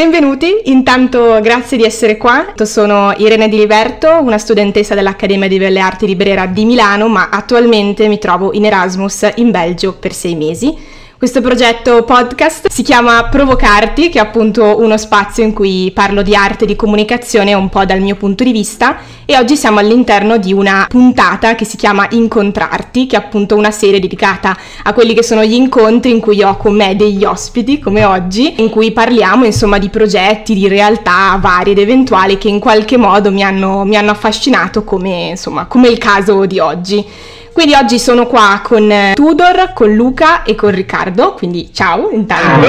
Benvenuti, intanto grazie di essere qua. Sono Irene Di Liberto, una studentessa dell'Accademia di Belle Arti di Brera di Milano, ma attualmente mi trovo in Erasmus in Belgio per sei mesi. Questo progetto podcast si chiama Provocarti, che è appunto uno spazio in cui parlo di arte e di comunicazione un po' dal mio punto di vista e oggi siamo all'interno di una puntata che si chiama Incontrarti, che è appunto una serie dedicata a quelli che sono gli incontri in cui ho con me degli ospiti, come oggi, in cui parliamo insomma di progetti, di realtà varie ed eventuali che in qualche modo mi hanno, mi hanno affascinato come, insomma, come il caso di oggi. Quindi oggi sono qua con eh, Tudor, con Luca e con Riccardo, quindi ciao intanto.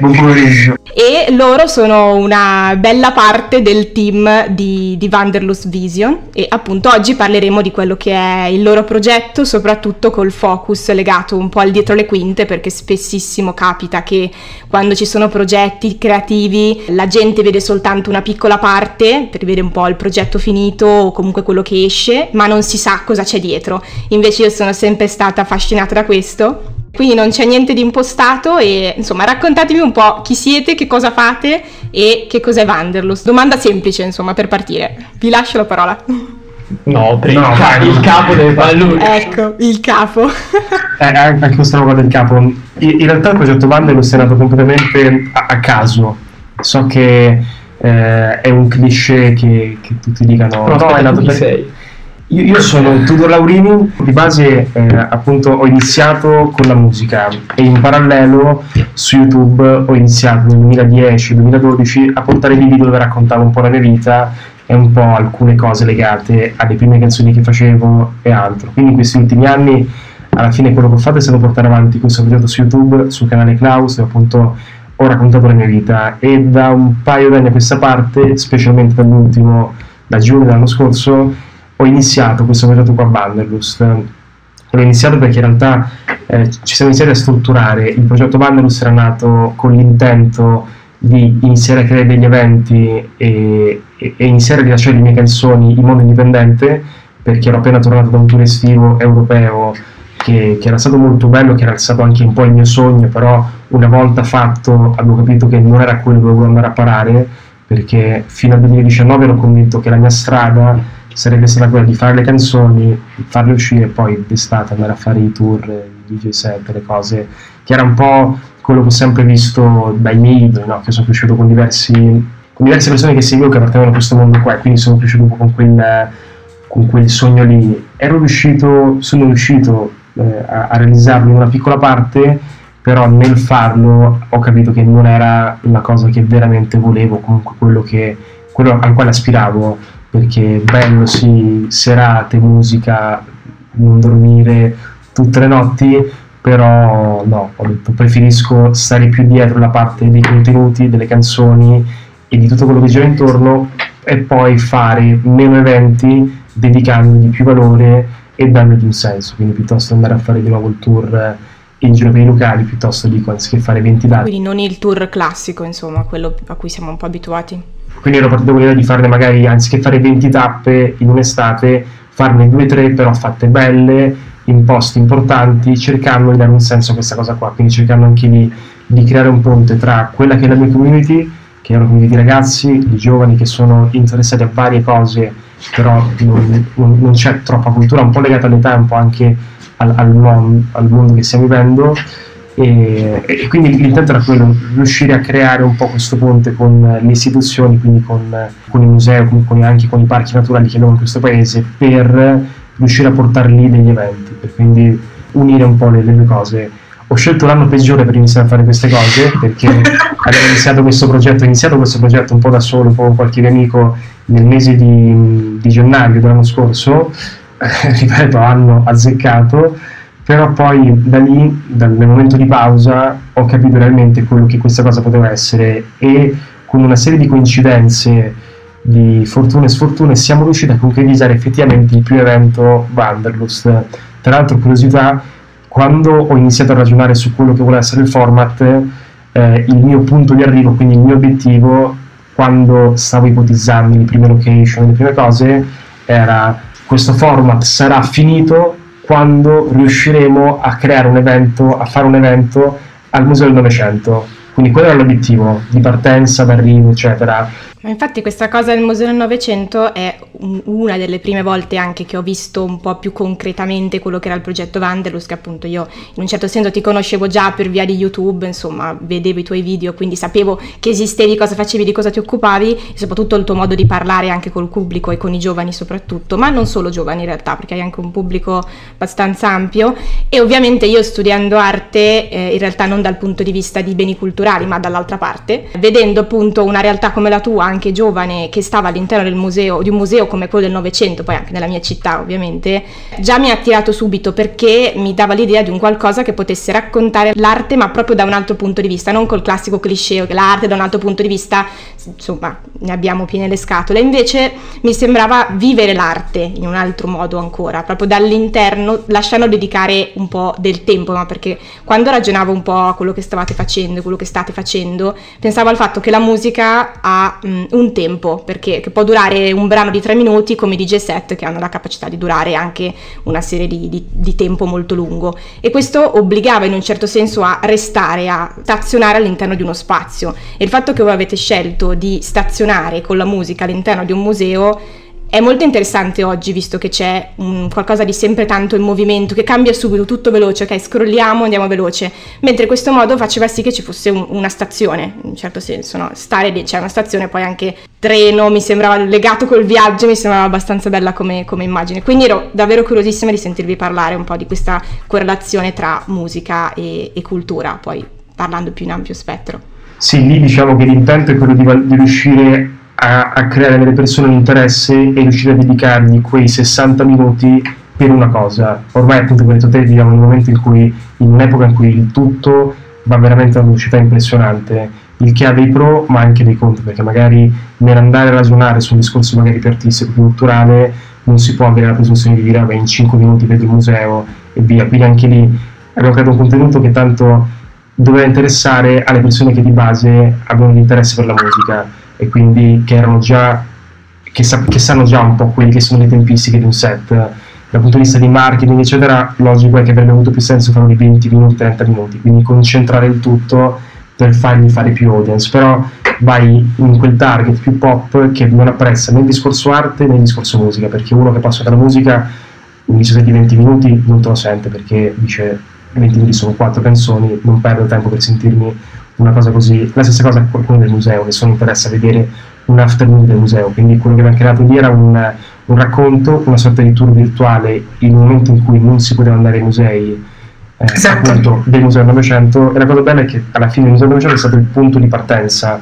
Buon pomeriggio. E loro sono una bella parte del team di, di Wanderlust Vision e appunto oggi parleremo di quello che è il loro progetto, soprattutto col focus legato un po' al dietro le quinte perché spessissimo capita che quando ci sono progetti creativi la gente vede soltanto una piccola parte per vedere un po' il progetto finito o comunque quello che esce, ma non si sa cosa c'è dietro invece io sono sempre stata affascinata da questo. Quindi non c'è niente di impostato e insomma raccontatemi un po' chi siete, che cosa fate e che cos'è Wanderlust. Domanda semplice insomma per partire. Vi lascio la parola. No, per no, il, ca- il, capo deve fare lui. Ecco, il capo. eh, anche questa roba del capo. In, in, realtà il progetto Wanderlust è nato completamente a, a caso. So che eh, è un cliché che, che tutti dicano... No, no, è nato per... Sei io, io, sono Tudor Laurini, di base eh, appunto ho iniziato con la musica e in parallelo su YouTube ho iniziato nel 2010-2012 a portare dei video dove raccontavo un po' la mia vita e un po' alcune cose legate alle prime canzoni che facevo e altro. Quindi in questi ultimi anni alla fine quello che ho fatto è stato portare avanti questo progetto su YouTube, sul canale Klaus, dove appunto ho raccontato la mia vita e da un paio di anni a questa parte, specialmente dall'ultimo, da giugno dell'anno scorso, ho iniziato questo progetto qua a Wanderlust. L'ho iniziato perché in realtà eh, ci siamo iniziati a strutturare. Il progetto Wanderlust era nato con l'intento di iniziare a creare degli eventi e, e, e iniziare a rilasciare le mie canzoni in modo indipendente perché ero appena tornato da un tour estivo europeo che, che, era stato molto bello, che era stato anche un po' il mio sogno, però una volta fatto avevo capito che non era quello dove volevo andare a parare perché fino al 2019 ero convinto che la mia strada sarebbe stata quella di fare le canzoni, farle uscire e poi d'estate andare a fare i tour, i DJ set, le cose, che era un po' quello che ho sempre visto dai miei idoli, no? che sono cresciuto con, diversi, con diverse persone che seguivo che appartenevano a questo mondo qua e quindi sono cresciuto con quel, con quel sogno lì. Ero riuscito, sono riuscito eh, a, a realizzarlo in una piccola parte, però nel farlo ho capito che non era la cosa che veramente volevo, comunque quello, che, quello al quale aspiravo perché bello sì, serate, musica, non dormire tutte le notti, però no, preferisco stare più dietro la parte dei contenuti, delle canzoni e di tutto quello che gira intorno e poi fare meno eventi dedicandogli più valore e dandogli un senso, quindi piuttosto andare a fare di nuovo il tour in giro per i locali piuttosto dico anziché fare 20 dati. Quindi non il tour classico, insomma, quello a cui siamo un po' abituati. Quindi ero partito con l'idea di farne magari, anziché fare 20 tappe in un'estate, farne 2-3 però fatte belle, in posti importanti, cercando di dare un senso a questa cosa qua, quindi cercando anche di, di creare un ponte tra quella che è la mia community, che è una community di ragazzi, di giovani che sono interessati a varie cose, però non, non c'è troppa cultura, un po' legata all'età, un po' anche al, al, mon, al mondo che stiamo vivendo e, e, quindi l'intento era quello, riuscire a creare un po' questo ponte con le istituzioni, quindi con, con i musei, con, anche con i parchi naturali che abbiamo in questo paese, per riuscire a portare lì degli eventi, per quindi unire un po' le, le due cose. Ho scelto l'anno peggiore per iniziare a fare queste cose perché avevo iniziato questo progetto, ho iniziato questo progetto un po' da solo, un po' con qualche amico nel mese di, di gennaio dell'anno scorso, ripeto, hanno azzeccato però poi da lì, dal momento di pausa, ho capito realmente quello che questa cosa poteva essere e con una serie di coincidenze, di fortune e sfortune, siamo riusciti a concretizzare effettivamente il primo evento Wanderlust. Tra l'altro, curiosità, quando ho iniziato a ragionare su quello che voleva essere il format, eh, il mio punto di arrivo, quindi il mio obiettivo, quando stavo ipotizzando le prime location, le prime cose, era questo format sarà finito quando riusciremo a creare un evento, a fare un evento al Museo del Novecento. Quindi quello era l'obiettivo di partenza, d'arrivo, eccetera. Ma infatti questa cosa del Museo del Novecento è una delle prime volte anche che ho visto un po' più concretamente quello che era il progetto Vanderlust, che appunto io in un certo senso ti conoscevo già per via di YouTube, insomma, vedevo i tuoi video, quindi sapevo che esistevi, cosa facevi, di cosa ti occupavi e soprattutto il tuo modo di parlare anche col pubblico e con i giovani soprattutto, ma non solo giovani in realtà, perché hai anche un pubblico abbastanza ampio. E ovviamente io studiando arte, eh, in realtà non dal punto di vista di beni culturali, ma dall'altra parte, vedendo appunto una realtà come la tua, anche giovane che stava all'interno del museo, di un museo come quello del Novecento, poi anche nella mia città ovviamente, già mi ha attirato subito perché mi dava l'idea di un qualcosa che potesse raccontare l'arte ma proprio da un altro punto di vista, non col classico cliché che l'arte da un altro punto di vista, insomma, ne abbiamo piene le scatole, invece mi sembrava vivere l'arte in un altro modo ancora, proprio dall'interno, lasciando dedicare un po' del tempo, ma perché quando ragionavo un po' a quello che stavate facendo, quello che state facendo, pensavo al fatto che la musica ha mh, um, un tempo, perché può durare un brano di tre minuti come i DJ set che hanno la capacità di durare anche una serie di, di, di tempo molto lungo. E questo obbligava in un certo senso a restare, a stazionare all'interno di uno spazio. E il fatto che voi avete scelto di stazionare con la musica all'interno di un museo è molto interessante oggi visto che c'è un, qualcosa di sempre tanto in movimento, che cambia subito, tutto veloce, ok, scrolliamo, andiamo veloce, mentre questo modo faceva sì che ci fosse un, una stazione, in un certo senso, no? stare lì, c'è una stazione, poi anche treno, mi sembrava legato col viaggio, mi sembrava abbastanza bella come, come immagine, quindi ero davvero curiosissima di sentirvi parlare un po' di questa correlazione tra musica e, e cultura, poi parlando più in ampio spettro. Sì, lì diciamo che l'intento è quello di, di riuscire a, a creare nelle persone un interesse e riuscire a dedicargli quei 60 minuti per una cosa. Ormai appunto come hai detto te viviamo in un momento in cui, in un'epoca in cui il tutto va veramente a una velocità impressionante, il che ha dei pro ma anche dei contro, perché magari nell'andare a ragionare su un discorso magari più artistico, più culturale, non si può avere la presunzione di dire vabbè in 5 minuti vedo il museo e via, quindi anche lì abbiamo creato un contenuto che tanto doveva interessare alle persone che di base abbiano l'interesse per la musica e quindi che erano già che, sa- che, sanno già un po' quelli che sono le tempistiche di un set. Dal punto di vista di marketing eccetera logico è che avrebbe avuto più senso farlo di 20 minuti 30 minuti quindi concentrare il tutto per fargli fare più audience. Però vai in quel target più pop che non apprezza né il discorso arte né il discorso musica perché uno che passa dalla musica un discorso di 20 minuti non te lo sente perché dice 20 minuti sono quattro canzoni non perdo tempo per sentirmi una cosa così. La stessa cosa qualcuno del museo, nessuno interessa vedere un afternoon del museo, quindi quello che abbiamo creato lì era un, un racconto, una sorta di tour virtuale in un momento in cui non si poteva andare ai musei. Eh, esatto. appunto del Museo del Novecento e la cosa bella è che alla fine il Museo del Novecento è stato il punto di partenza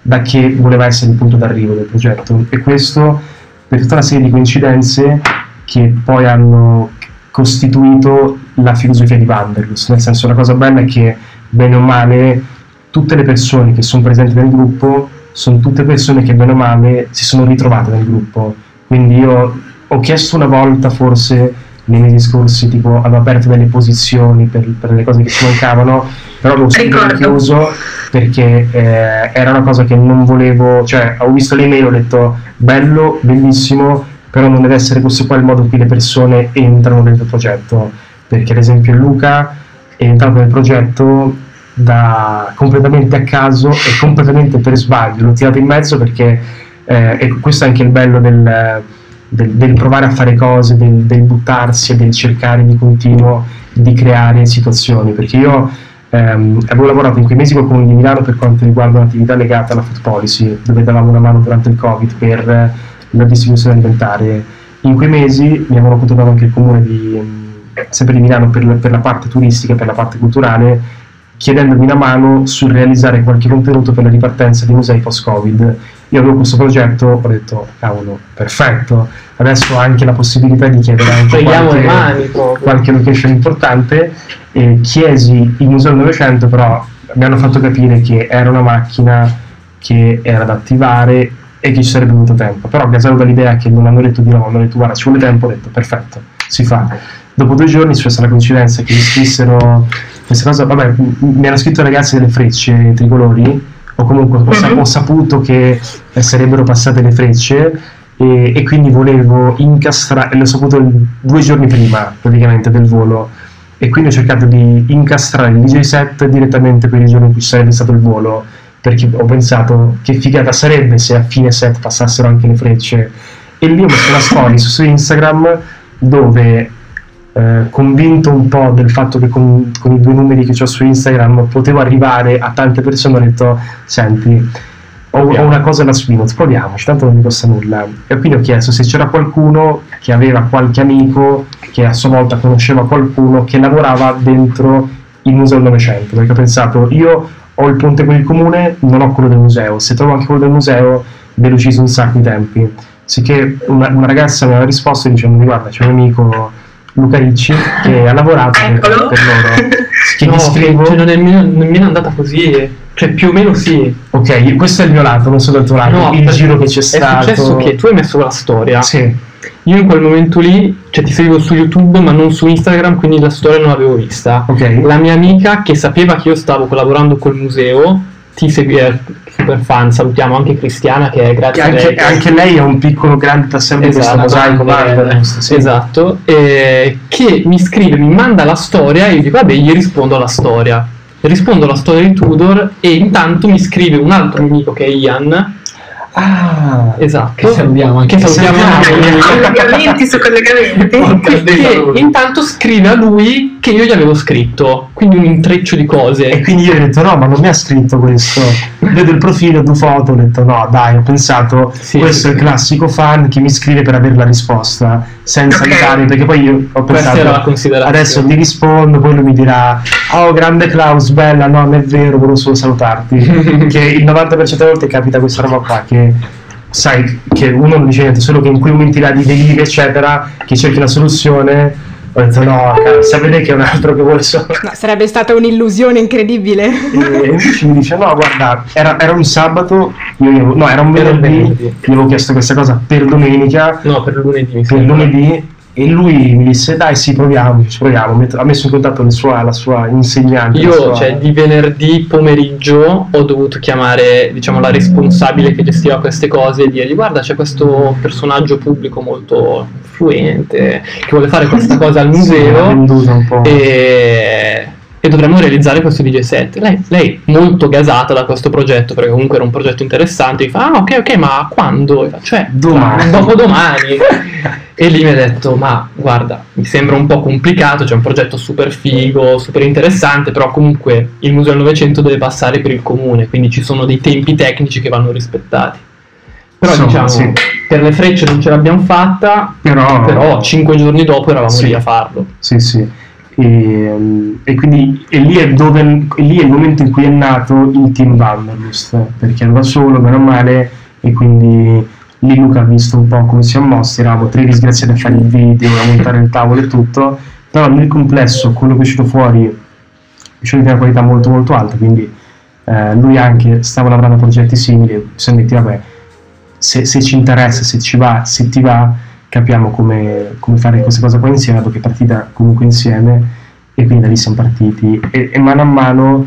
da che voleva essere il punto d'arrivo del progetto e questo per tutta una serie di coincidenze che poi hanno costituito la filosofia di Vanderlust nel senso la cosa bella è che bene o male tutte le persone che sono presenti nel gruppo sono tutte persone che bene o male si sono ritrovate nel gruppo. Quindi io ho chiesto una volta forse nei mesi scorsi, tipo avevo aperto delle posizioni per, per le cose che ci mancavano, però l'ho subito chiuso perché eh, era una cosa che non volevo, cioè ho visto le email, ho detto bello, bellissimo, però non deve essere questo qua il modo in cui le persone entrano nel progetto, perché ad esempio Luca è entrato nel progetto da completamente a caso e completamente per sbaglio, l'ho tirato in mezzo perché eh, e questo è anche il bello del, del, del provare a fare cose, del, del, buttarsi e del cercare di continuo di creare situazioni, perché io ehm, avevo lavorato in quei mesi con il Comune di Milano per quanto riguarda un'attività legata alla food policy, dove davamo una mano durante il Covid per la distribuzione alimentare. In quei mesi mi avevano contattato anche il Comune di, sempre di Milano per, per la parte turistica, per la parte culturale chiedendomi una mano sul realizzare qualche contenuto per la ripartenza dei musei post-Covid. Io avevo questo progetto, ho detto, cavolo, perfetto, adesso ho anche la possibilità di chiedere anche qualche, qualche, location importante e chiesi il Museo del Novecento, però mi hanno fatto capire che era una macchina che era da attivare e che ci sarebbe voluto tempo. Però gasato dall'idea che non hanno detto di no, hanno detto guarda ci vuole tempo, ho detto perfetto, si fa. Dopo due giorni è successa la coincidenza che mi scrissero questa cosa, vabbè, mi hanno scritto ragazzi delle frecce tricolori, o comunque ho, mm-hmm. ho saputo che eh, sarebbero passate le frecce e, e quindi volevo incastrare, l'ho saputo due giorni prima praticamente del volo, e quindi ho cercato di incastrare il DJ set direttamente per il giorno in cui sarebbe stato il volo perché ho pensato che figata sarebbe se a fine set passassero anche le frecce e lì ho messo una storia su Instagram dove eh, convinto un po' del fatto che con, con, i due numeri che ho su Instagram potevo arrivare a tante persone ho detto senti ho, ho una cosa da Swinot proviamoci tanto non mi costa nulla. E quindi ho chiesto se c'era qualcuno che aveva qualche amico che a sua volta conosceva qualcuno che lavorava dentro il museo del Novecento perché ho pensato io ho il ponte con il comune non ho quello del museo se trovo anche quello del museo velocizzo un sacco i tempi. Sicché una, una ragazza mi aveva risposto dicendo guarda c'è un amico Luca Ricci che ha lavorato per, per, loro. Che no, scrivo? cioè non, è mio, non mi è andata così cioè più o meno sì. Ok questo è il mio lato non so dal tuo lato no, il giro che c'è è stato. è successo che tu hai messo la storia. Sì. Io in quel momento lì, cioè ti seguivo su YouTube ma non su Instagram, quindi la storia non l'avevo vista. Okay. La mia amica che sapeva che io stavo collaborando col museo ti seguiva, super fan, salutiamo anche Cristiana che è grazie che anche, a lei. Anche lei è un piccolo grande tassello di esatto, questo mosaico. Sì. Esatto, eh, che mi scrive, mi manda la storia e io dico vabbè gli rispondo alla storia. Rispondo alla storia di Tudor e intanto mi scrive un altro amico che è Ian Ah, esatto. Che salutiamo anche. Che salutiamo anche. Collegamenti su collegamenti. intanto scrive a lui che io gli avevo scritto, quindi un intreccio di cose. E quindi io ho detto no, ma non mi ha scritto questo. Vedo il profilo, due foto, ho detto no, dai, ho pensato Sì, questo sì, è il sì. classico fan che mi scrive per avere la risposta senza Ok. aiutare, perché poi io ho pensato adesso gli rispondo, poi lui mi dirà oh grande Klaus, bella, no, non è vero, volevo solo salutarti. che il 90% delle volte capita questa roba qua che sai che uno non dice niente, solo che in quei momenti là di delirio eccetera, che cerchi la soluzione, ho detto no, cazzo, sapete che è un altro che vuole solo No, sarebbe stata un'illusione incredibile. e invece mi dice no guarda era, era un sabato avevo- no era un venerdì gli avevo chiesto questa cosa per domenica. No, per lunedì per lunedì e lui mi disse dai sì proviamo ci proviamo ha messo in contatto la sua, la sua insegnante Io, sua- cioè, di venerdì pomeriggio ho dovuto chiamare, diciamo, la responsabile che gestiva queste cose e dirgli guarda c'è questo personaggio pubblico molto influente che vuole fare questa cosa al Sì, museo po'. e, e dovremmo realizzare questo DJ set. Lei, lei molto gasata da questo progetto perché comunque era un progetto interessante, mi fa ah ok ok ma quando? Faccio, Cioè Domani. dopodomani. E lì mi ha detto, ma guarda, mi sembra un po' complicato, c'è un progetto super figo, super interessante, però comunque il Museo del Novecento deve passare per il comune, quindi ci sono dei tempi tecnici che vanno rispettati. Però Insomma, diciamo, sì. per le frecce non ce l'abbiamo fatta, però, però cinque giorni dopo eravamo Sì. lì a farlo. Sì, sì. E, um, e quindi e lì, è dove, e lì è il momento in cui è nato il team Wanderlust, perché ero da solo, meno male, e quindi lì Luca ha visto un po' come siamo mossi, eravamo tre disgraziati a fare il video, a montare il tavolo e tutto, però nel complesso quello che è uscito fuori è uscito di una qualità molto molto alta, quindi eh, lui anche stava lavorando a progetti simili, e siamo detti vabbè, se, se ci interessa, se ci va, se ti va, capiamo come, come fare queste cose poi insieme, perché è partita comunque insieme e quindi da lì siamo partiti. E, e mano a mano,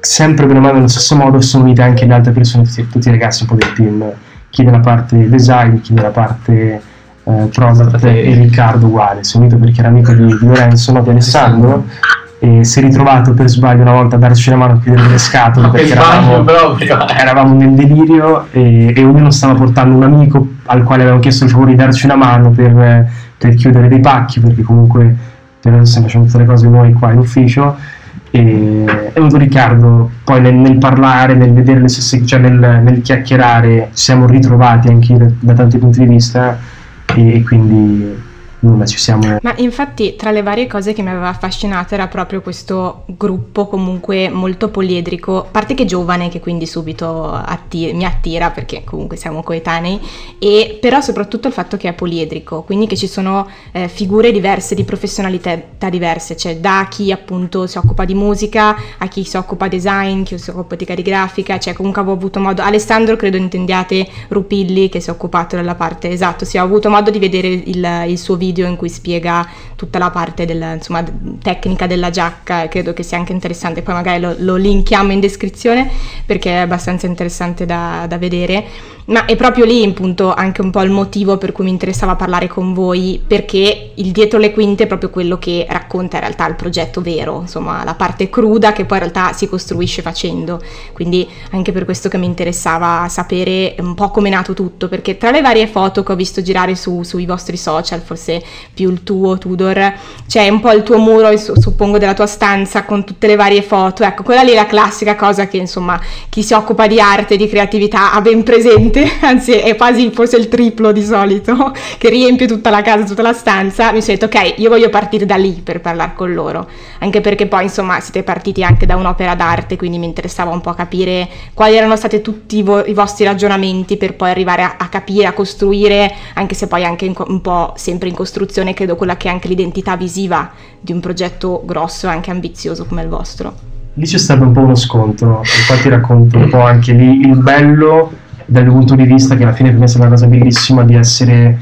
sempre bene o male nello stesso modo, sono unite anche le altre persone, tutti, tutti i ragazzi un po' del team, chi nella parte design, chi nella parte eh, product e Riccardo uguale, si è unito perché era amico di, di Lorenzo, no, di Alessandro e si è ritrovato per sbaglio una volta a darci la mano a chiudere le scatole perché eravamo, eravamo nel delirio e, e ognuno stava portando un amico al quale avevamo chiesto il favore di darci una mano per, per chiudere dei pacchi perché comunque per adesso stiamo facendo tutte le cose noi qua in ufficio. E è venuto Riccardo. Poi nel, nel parlare, nel vedere le stesse cioè nel, nel chiacchierare ci siamo ritrovati anche da, da tanti punti di vista e, e quindi nulla ci siamo Ma infatti tra le varie cose che mi aveva affascinato era proprio questo gruppo comunque molto poliedrico, a parte che giovane che quindi subito atti- mi attira perché comunque siamo coetanei, e però soprattutto il fatto che è poliedrico, quindi che ci sono eh, figure diverse di professionalità diverse, cioè da chi appunto si occupa di musica a chi si occupa di design, chi si occupa di carigrafica, cioè comunque avevo avuto modo, Alessandro credo intendiate Rupilli che si è occupato della parte, esatto, sì ho avuto modo di vedere il, il suo video in cui spiega tutta la parte della, insomma, tecnica della giacca credo che sia anche interessante, poi magari lo, lo linkiamo in descrizione perché è abbastanza interessante da, da vedere Ma è proprio lì appunto anche un po' il motivo per cui mi interessava parlare con voi, perché il dietro le quinte è proprio quello che racconta in realtà il progetto vero, insomma la parte cruda che poi in realtà si costruisce facendo. Quindi anche per questo che mi interessava sapere un po' come è nato tutto, perché tra le varie foto che ho visto girare su, sui vostri social, forse più il tuo Tudor, c'è un po' il tuo muro, suppongo, della tua stanza con tutte le varie foto. Ecco, quella lì è la classica cosa che insomma chi si occupa di arte, di creatività ha ben presente gente, anzi è quasi forse il triplo di solito, che riempie tutta la casa, tutta la stanza, mi sono detto ok, io voglio partire da lì per parlare con loro, anche perché poi insomma siete partiti anche da un'opera d'arte, quindi mi interessava un po' capire quali erano stati tutti i, vo- i vostri ragionamenti per poi arrivare a-, a, capire, a costruire, anche se poi anche co- un po' sempre in costruzione, credo quella che è anche l'identità visiva di un progetto grosso e anche ambizioso come il vostro. Lì c'è stato un po' uno scontro, infatti racconto un po' anche lì il bello dal mio punto di vista che alla fine per me è stata una cosa bellissima di essere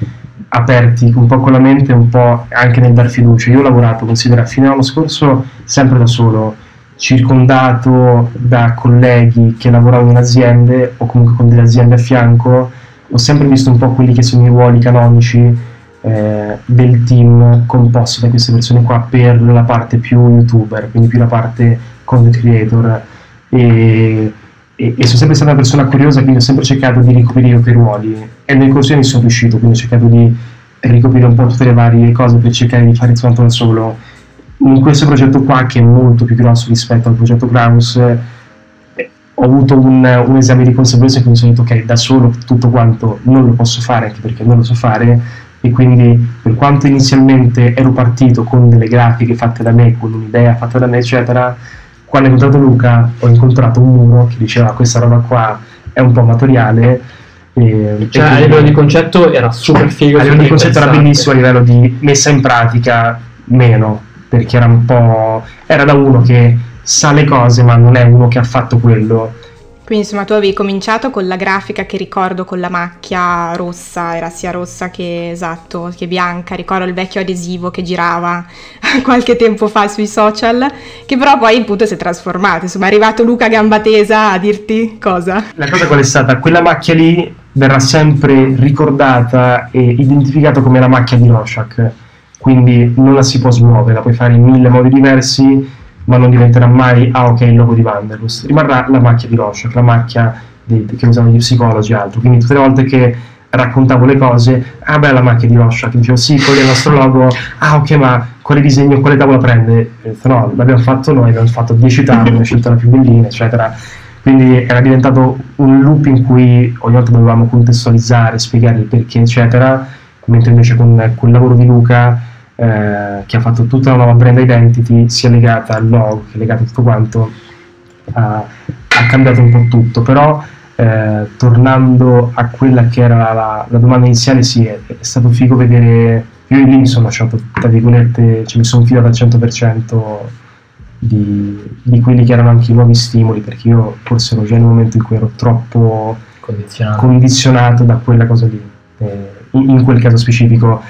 aperti un po' con la mente e un po' anche nel dar fiducia. Io ho lavorato, considera, fino all'anno scorso sempre da solo, circondato da colleghi che lavoravano in aziende o comunque con delle aziende a fianco, ho sempre visto un po' quelli che sono i ruoli canonici eh, del team composto da queste persone qua per la parte più youtuber, quindi più la parte content creator. E e, e, sono sempre stata una persona curiosa, quindi ho sempre cercato di ricoprire quei ruoli e nel corso anni sono riuscito, quindi ho cercato di ricoprire un po' tutte le varie cose per cercare di fare tutto da solo. In questo progetto qua, che è molto più grosso rispetto al progetto Klaus, eh, ho avuto un, un, esame di consapevolezza cui mi sono detto ok, da solo tutto quanto non lo posso fare, anche perché non lo so fare, e quindi per quanto inizialmente ero partito con delle grafiche fatte da me, con un'idea fatta da me, eccetera, quando ho incontrato Luca ho incontrato un muro che diceva questa roba qua è un po' amatoriale e, cioè, e a livello di concetto era super figo a livello di concetto era bellissimo a livello di messa in pratica meno perché era un po' era da uno che sa le cose ma non è uno che ha fatto quello quindi insomma tu avevi cominciato con la grafica che ricordo con la macchia rossa, era sia rossa che esatto, che bianca, ricordo il vecchio adesivo che girava qualche tempo fa sui social, che però poi il punto si è trasformato, insomma è arrivato Luca Gambatesa a dirti cosa? La cosa qual è stata? Quella macchia lì verrà sempre ricordata e identificata come la macchia di Rorschach, quindi non la si può smuovere, la puoi fare in mille modi diversi ma non diventerà mai ah ok il logo di Wanderlust. Rimarrà la macchia di Rorschach la macchia di, che usano gli psicologi e altro. Quindi tutte le volte che raccontavo le cose ah beh la macchia di Rorschach dicevo sì quello è il nostro logo. Ah ok ma quale disegno quale tavola prende? Detto, no l'abbiamo fatto noi abbiamo fatto 10 tavole abbiamo scelto la più bellina eccetera. Quindi era diventato un loop in cui ogni volta dovevamo contestualizzare spiegare il perché eccetera. Mentre invece con quel lavoro di Luca eh, che ha fatto tutta una nuova brand identity, sia legata al logo che legata a tutto quanto, ha, ha cambiato un po' tutto. Però eh, tornando a quella che era la, la domanda iniziale, sì, è, è, stato figo vedere. Io lì mi sono lasciato, tra virgolette, cioè mi sono fidato al 100% di, di, quelli che erano anche i nuovi stimoli, perché io forse ero già nel momento in cui ero troppo condizionato, condizionato da quella cosa lì. Eh, in, in quel caso specifico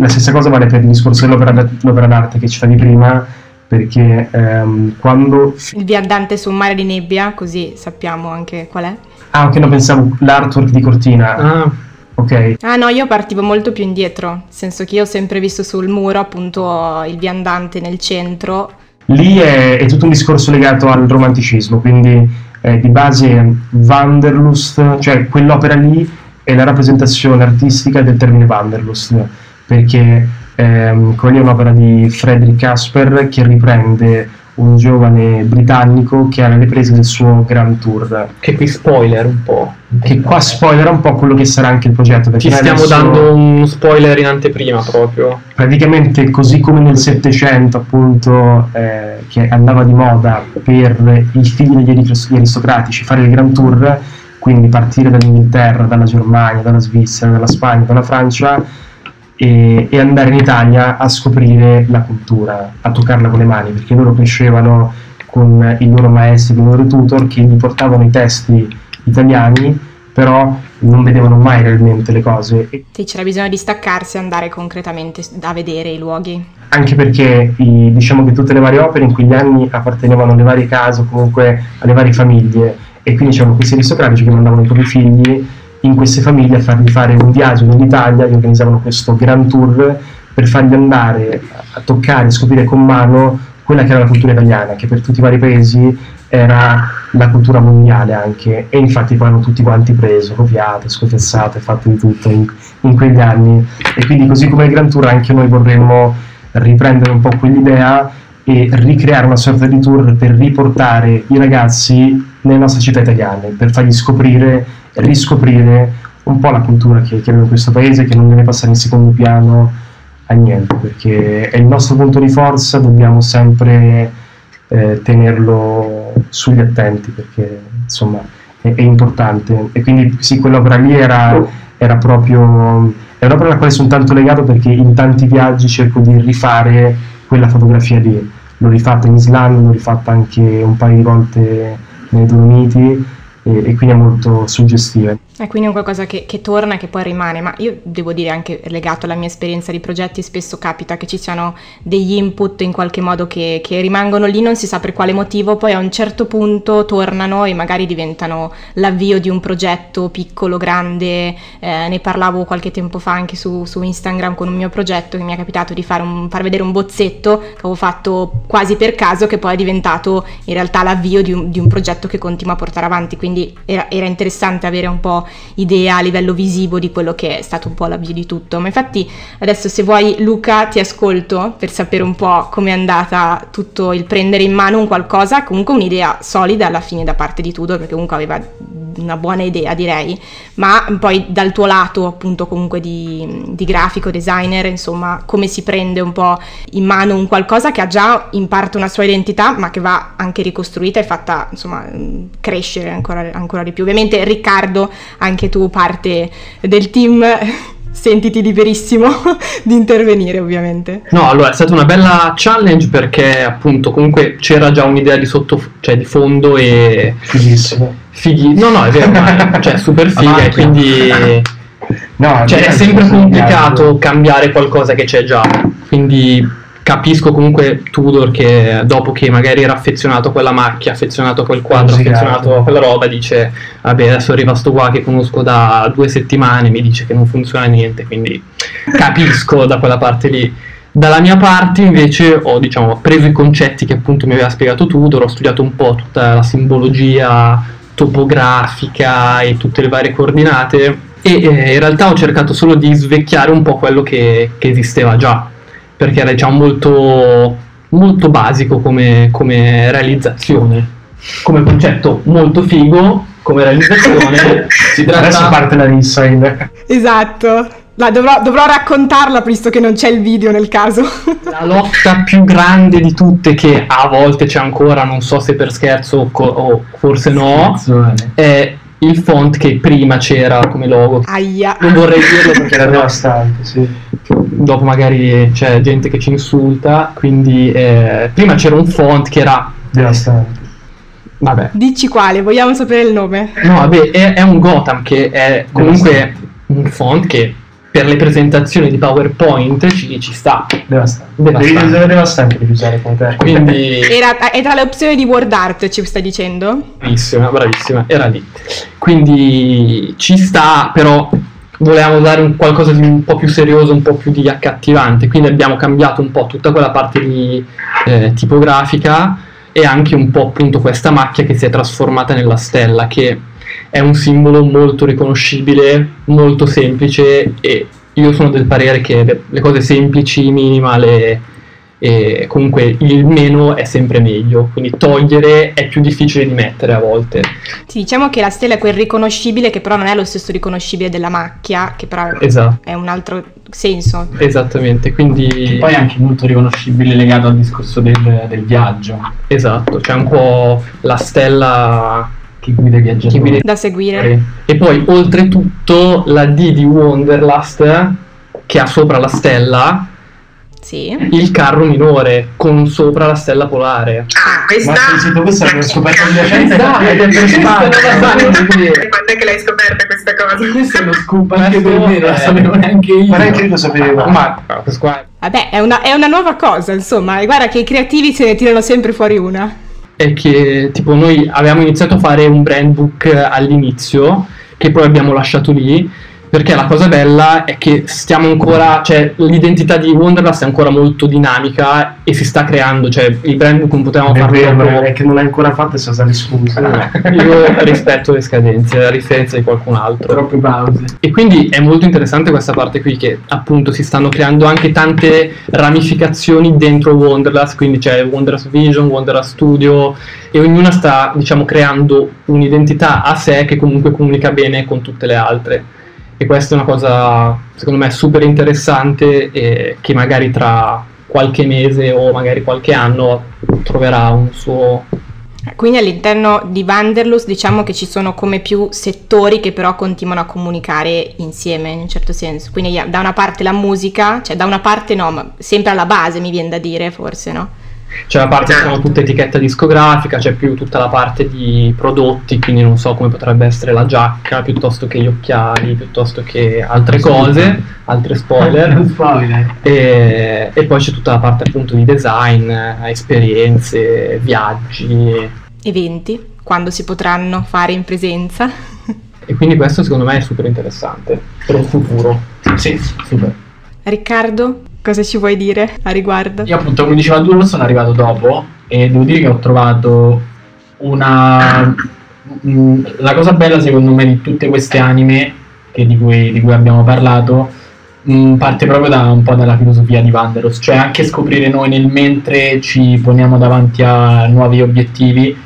la stessa cosa vale per il discorso dell'opera d'arte che citavi prima, perché ehm, quando... Il viandante su un mare di nebbia, così sappiamo anche qual è. Ah, ok, no, pensavo l'artwork di Cortina. Ah. Ok. Ah no, io partivo molto più indietro, nel senso che io ho sempre visto sul muro appunto il viandante nel centro. Lì è, è tutto un discorso legato al romanticismo, quindi eh, di base Wanderlust, cioè quell'opera lì è la rappresentazione artistica del termine Wanderlust perché ehm, quella è un'opera di Frederick Casper che riprende un giovane britannico che era alle prese del suo Grand Tour. Che qui spoiler un po'. Che qua spoiler un po' quello che sarà anche il progetto. Ci stiamo dando un spoiler in anteprima proprio. Praticamente così come nel Settecento appunto eh, che andava di moda per i figli degli aristocratici fare il Grand Tour, quindi partire dall'Inghilterra, dalla Germania, dalla Svizzera, dalla Spagna, dalla Francia e, e, andare in Italia a scoprire la cultura, a toccarla con le mani, perché loro crescevano con i loro maestri, con i loro tutor che gli portavano i testi italiani, però non vedevano mai realmente le cose. Sì, c'era bisogno di staccarsi e andare concretamente a vedere i luoghi. Anche perché i, diciamo che tutte le varie opere in quegli anni appartenevano alle varie case o comunque alle varie famiglie e quindi c'erano questi aristocratici che mandavano i propri figli in queste famiglie a fargli fare un viaggio nell'Italia, gli organizzavano questo grand tour per fargli andare a toccare scoprire con mano quella che era la cultura italiana, che per tutti i vari paesi era la cultura mondiale anche, e infatti poi hanno tutti quanti preso, copiato, sconfessato e fatto di tutto in, in quegli anni. E quindi così come il Grand Tour anche noi vorremmo riprendere un po' quell'idea e ricreare una sorta di tour per riportare i ragazzi nelle nostre città italiane, per fargli scoprire riscoprire un po' la cultura che, che abbiamo in questo paese, che non deve passare in secondo piano a niente, perché è il nostro punto di forza, dobbiamo sempre eh, tenerlo sugli attenti, perché insomma è, è, importante. E quindi sì, quell'opera lì era, era proprio è un'opera alla quale sono tanto legato perché in tanti viaggi cerco di rifare quella fotografia lì. L'ho rifatta in Islanda, l'ho rifatta anche un paio di volte nei Dolomiti e, quindi è molto suggestiva. E quindi è un qualcosa che, che, torna e che poi rimane, ma io devo dire anche legato alla mia esperienza di progetti, spesso capita che ci siano degli input in qualche modo che, che, rimangono lì, non si sa per quale motivo, poi a un certo punto tornano e magari diventano l'avvio di un progetto piccolo, grande. Eh, ne parlavo qualche tempo fa anche su, su, Instagram con un mio progetto che mi è capitato di un, far vedere un bozzetto che avevo fatto quasi per caso, che poi è diventato in realtà l'avvio di un, di un progetto che continuo a portare avanti, quindi era, era interessante avere un po' idea a livello visivo di quello che è stato un po' l'avvio di tutto. Ma infatti adesso se vuoi Luca ti ascolto per sapere un po' com'è andata tutto il prendere in mano un qualcosa, comunque un'idea solida alla fine da parte di Tudor, perché comunque aveva una buona idea direi, ma poi dal tuo lato appunto comunque di, di grafico, designer, insomma come si prende un po' in mano un qualcosa che ha già in parte una sua identità ma che va anche ricostruita e fatta insomma crescere ancora, ancora di più. Ovviamente Riccardo, anche tu parte del team sentiti liberissimo di intervenire ovviamente. No, allora è stata una bella challenge perché appunto comunque c'era già un'idea di sotto, cioè di fondo e... Fighissimo. Fighi... No, no, è vero, ma cioè super figa e quindi... No, cioè è sempre complicato cambiare qualcosa che c'è già, quindi capisco comunque Tudor che dopo che magari era affezionato a quella macchia, affezionato a quel quadro, affezionato a quella roba, dice vabbè adesso arriva sto qua che conosco da due settimane, mi dice che non funziona niente, quindi capisco da quella parte lì. Dalla mia parte invece ho diciamo, preso i concetti che appunto mi aveva spiegato Tudor, ho studiato un po' tutta la simbologia topografica e tutte le varie coordinate e eh, in realtà ho cercato solo di svecchiare un po' quello che, che esisteva già perché era diciamo molto, molto basico come, come realizzazione, come concetto molto figo, come realizzazione. si tratta... Adesso parte la design. Esatto. La dovrò, dovrò, raccontarla visto che non c'è il video nel caso. La lotta più grande di tutte, che a volte c'è ancora, non so se per scherzo o, o forse no, è il font che prima c'era come logo. Aia. Non vorrei dirlo perché era devastante, sì. Dopo magari c'è gente che ci insulta, quindi eh, prima c'era un font che era devastante. Vabbè. Dici quale, vogliamo sapere il nome? No, vabbè, è, è un Gotham che è comunque un font che per le presentazioni di PowerPoint ci, ci sta. Devastante. Devastante. Devi, devastante di usare con te. Quindi... Era, è tra le opzioni di Word Art, ci stai dicendo? Bravissima, bravissima, era lì. Quindi ci sta, però volevamo dare un qualcosa di un po' più serioso, un po' più di accattivante, quindi abbiamo cambiato un po' tutta quella parte di eh, tipografica e anche un po' appunto questa macchia che si è trasformata nella stella, che è un simbolo molto riconoscibile, molto semplice e io sono del parere che le, cose semplici, minimale e comunque il meno è sempre meglio, quindi togliere è più difficile di mettere a volte. Sì, diciamo che la stella è quel riconoscibile che però non è lo stesso riconoscibile della macchia, che però esatto. è un altro senso. Esattamente, quindi... Che poi è anche molto riconoscibile legato al discorso del, del viaggio. Esatto, c'è un po' la stella chi guida i viaggiatori. Guida... Da seguire. E poi oltretutto la D di Wonderlust che ha sopra la stella sì. il carro minore con sopra la stella polare. Ah, questa... Ma sei sentito questa l'abbiamo scoperta di recente? Esatto, ed è per Quando è che l'hai scoperta questa cosa? Questo è uno scoop anche per me, non lo sapevo neanche io. Ma neanche io lo sapevo. Ma questo qua... Vabbè, è una, è una nuova cosa, insomma, e guarda che i creativi se ne tirano sempre fuori una è che tipo noi avevamo iniziato a fare un brand book all'inizio che poi abbiamo lasciato lì perché la cosa bella è che stiamo ancora, cioè l'identità di Wonderlust è ancora molto dinamica e si sta creando, cioè il brand book non potevamo È farlo vero, troppo- è che non l'hai ancora fatta e sono state scuse. Io rispetto le scadenze, a differenza di qualcun altro. Troppe pause. E quindi è molto interessante questa parte qui che appunto si stanno creando anche tante ramificazioni dentro Wonderlust, quindi c'è Wonderlust Vision, Wonderlust Studio e ognuna sta diciamo creando un'identità a sé che comunque comunica bene con tutte le altre. E questa è una cosa secondo me super interessante e che magari tra qualche mese o magari qualche anno troverà un suo Quindi all'interno di Wanderlust diciamo che ci sono come più settori che però continuano a comunicare insieme in un certo senso. Quindi da una parte la musica, cioè da una parte no, ma sempre alla base mi viene da dire forse, no? C'è la parte che sono tutta etichetta discografica, c'è più tutta la parte di prodotti, quindi non so come potrebbe essere la giacca, piuttosto che gli occhiali, piuttosto che altre cose, altre spoiler. Spoiler. E, e poi c'è tutta la parte appunto di design, esperienze, viaggi. Eventi, quando si potranno fare in presenza. E quindi questo secondo me è super interessante per il futuro. Sì. Super. Riccardo, cosa ci vuoi dire a riguardo? Io appunto come diceva tu sono arrivato dopo e devo dire che ho trovato una... mm, La cosa bella secondo me di tutte queste anime di, cui, di cui abbiamo parlato mm, parte proprio da un po' dalla filosofia di Wanderos, cioè anche scoprire noi nel mentre ci poniamo davanti a nuovi obiettivi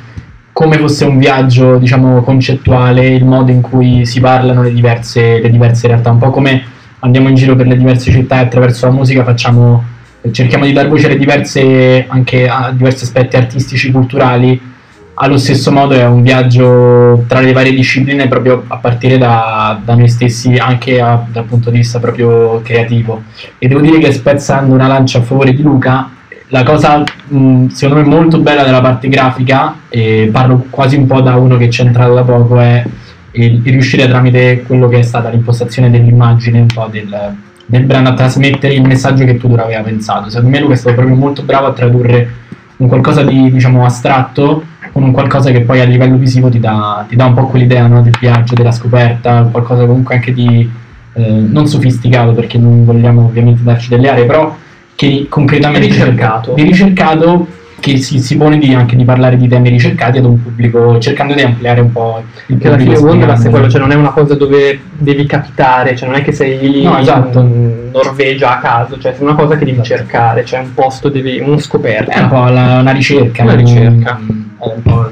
come fosse un viaggio diciamo concettuale, il modo in cui si parlano le diverse, le diverse realtà, un po' come andiamo in giro per le diverse città e attraverso la musica facciamo, cerchiamo di dar voce alle diverse, anche a diversi aspetti artistici, culturali. Allo stesso modo è un viaggio tra le varie discipline proprio a partire da, da noi stessi, anche a- dal punto di vista proprio creativo. E devo dire che spezzando una lancia a favore di Luca, la cosa mh, secondo me molto bella della parte grafica, e parlo quasi un po' da uno che c'è entrato da poco, è il, il riuscire tramite quello che è stata l'impostazione dell'immagine, un po' del, del brand, a trasmettere il messaggio che Tudor aveva pensato. Secondo me Luca è stato proprio molto bravo a tradurre un qualcosa di diciamo astratto con un qualcosa che poi a livello visivo ti dà, ti dà un po' quell'idea no, del viaggio, della scoperta, qualcosa comunque anche di eh, non sofisticato perché non vogliamo ovviamente darci delle aree, però che concretamente Ricercato. di ricercato che si, si pone di, anche di parlare di temi ricercati ad un pubblico cercando di ampliare un po' il Che alla fine Wonderlust è quello, cioè non è una cosa dove devi capitare, cioè non è che sei lì No, esatto. in Norvegia a caso, cioè è una cosa che devi cercare, cioè un posto, devi, uno scoperta. è un po' la- una ricerca Una un- ricerca. è un po'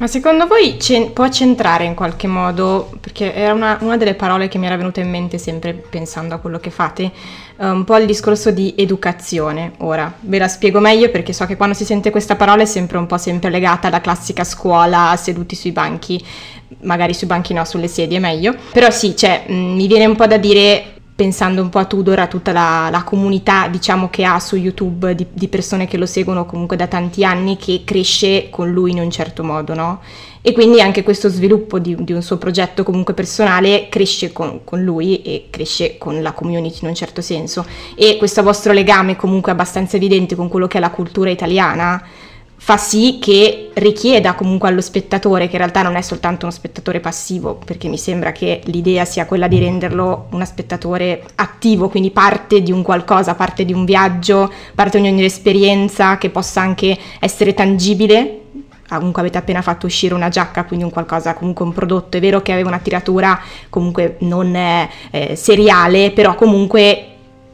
Ma secondo voi ce- può centrare in qualche modo, perché era una, una delle parole che mi era venuta in mente sempre pensando a quello che fate, eh, un po' il discorso di educazione. Ora, ve la spiego meglio perché so che quando si sente questa parola è sempre un po' sempre legata alla classica scuola, seduti sui banchi, magari sui banchi no, sulle sedie meglio. Però sì, cioè, mh, mi viene un po' da dire pensando un po' a Tudor, a tutta la, la comunità diciamo che ha su YouTube di, di persone che lo seguono comunque da tanti anni che cresce con lui in un certo modo, no? E quindi anche questo sviluppo di, di un suo progetto comunque personale cresce con, con lui e cresce con la community in un certo senso. E questo vostro legame comunque abbastanza evidente con quello che è la cultura italiana fa sì che richieda comunque allo spettatore, che in realtà non è soltanto uno spettatore passivo, perché mi sembra che l'idea sia quella di renderlo uno spettatore attivo, quindi parte di un qualcosa, parte di un viaggio, parte di un'esperienza che possa anche essere tangibile. Ah, Comunque avete appena fatto uscire una giacca, quindi un qualcosa, comunque un prodotto. È vero che aveva una tiratura comunque non eh, seriale, però comunque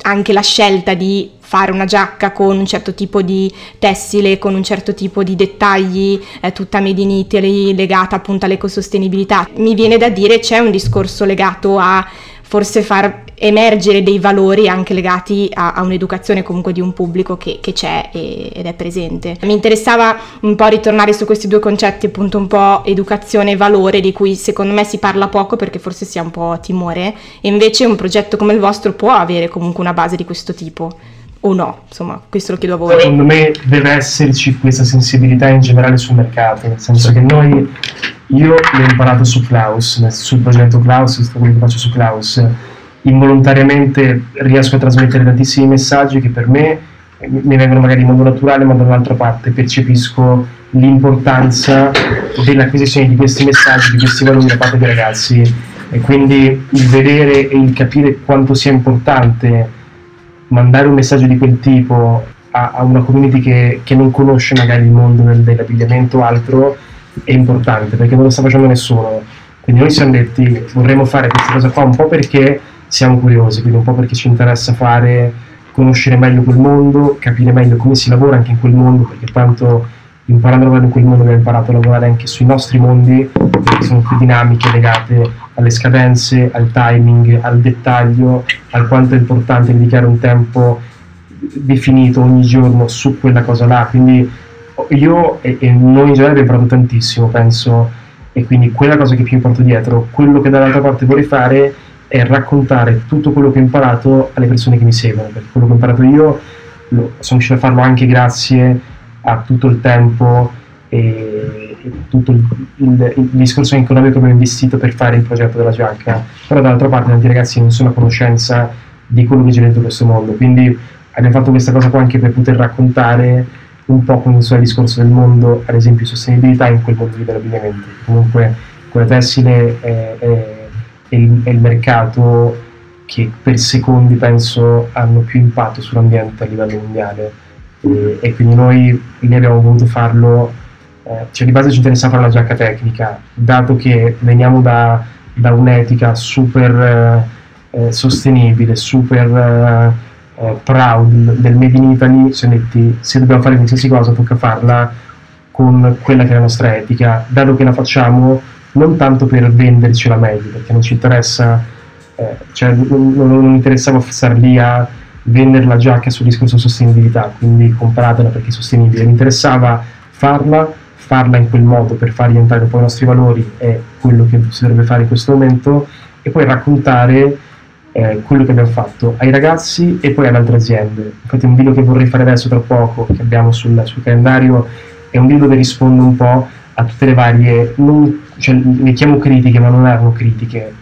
anche la scelta di fare una giacca con un certo tipo di tessile, con un certo tipo di dettagli, eh, tutta made in Italy, legata appunto all'ecosostenibilità. Mi viene da dire c'è un discorso legato a forse far emergere dei valori anche legati a, a un'educazione comunque di un pubblico che, che c'è e- ed è presente. Mi interessava un po' ritornare su questi due concetti, appunto un po' educazione e valore, di cui secondo me si parla poco perché forse si ha un po' timore, e invece un progetto come il vostro può avere comunque una base di questo tipo. O no, insomma, questo lo chiedo a voi. Secondo me deve esserci questa sensibilità in generale sul mercato, nel senso che noi, io l'ho imparato su Klaus, sul progetto Klaus, sto quello che faccio su Klaus, involontariamente riesco a trasmettere tantissimi messaggi che per me mi vengono magari in modo naturale, ma dall'altra parte percepisco l'importanza dell'acquisizione di questi messaggi, di questi valori da parte dei ragazzi. E quindi il vedere e il capire quanto sia importante mandare un messaggio di quel tipo a, a una community che, che non conosce magari il mondo del- dell'abbigliamento o altro è importante perché non lo sta facendo nessuno. Quindi noi siamo detti vorremmo fare questa cosa qua un po' perché siamo curiosi, quindi un po' perché ci interessa fare, conoscere meglio quel mondo, capire meglio come si lavora anche in quel mondo, perché tanto imparando a lavorare in quel mondo abbiamo imparato a lavorare anche sui nostri mondi, perché sono più dinamiche legate alle scadenze, al timing, al dettaglio, al quanto è importante dedicare un tempo definito ogni giorno su quella cosa là. Quindi io e, e noi in generale abbiamo imparato tantissimo, penso, e quindi quella cosa che più mi porto dietro, quello che dall'altra parte vorrei fare è raccontare tutto quello che ho imparato alle persone che mi seguono, perché quello che ho imparato io sono riuscito a farlo anche grazie a tutto il tempo e, e tutto il, il- il discorso economico che abbiamo investito per fare il progetto della giacca, però dall'altra parte tanti ragazzi non sono a conoscenza di quello che c'è dentro questo mondo, quindi abbiamo fatto questa cosa qua anche per poter raccontare un po' come il discorso del mondo, ad esempio sostenibilità in quel mondo lì dell'abbigliamento. Comunque quella tessile è, è- è il, è il mercato che per secondi penso hanno più impatto sull'ambiente a livello mondiale e, e quindi noi lì abbiamo voluto farlo, eh, cioè di base ci interessa fare una giacca tecnica, dato che veniamo da, da un'etica super eh, eh, sostenibile, super eh, eh, proud del Made in Italy, ci siamo detti se dobbiamo fare qualsiasi cosa tocca farla con quella che è la nostra etica, dato che la facciamo non tanto per vendercela meglio, perché non ci interessa, eh, cioè non, non- non interessava stare lì a vendere la giacca sul discorso sostenibilità, quindi compratela perché è sostenibile, mi interessava farla, farla in quel modo per far rientrare poi i nostri valori è quello che si dovrebbe fare in questo momento e poi raccontare eh, quello che abbiamo fatto ai ragazzi e poi alle altre aziende. Infatti un video che vorrei fare adesso tra poco, che abbiamo sul, sul calendario, è un video dove rispondo un po' a tutte le varie, non, cioè, le chiamo critiche, ma non erano critiche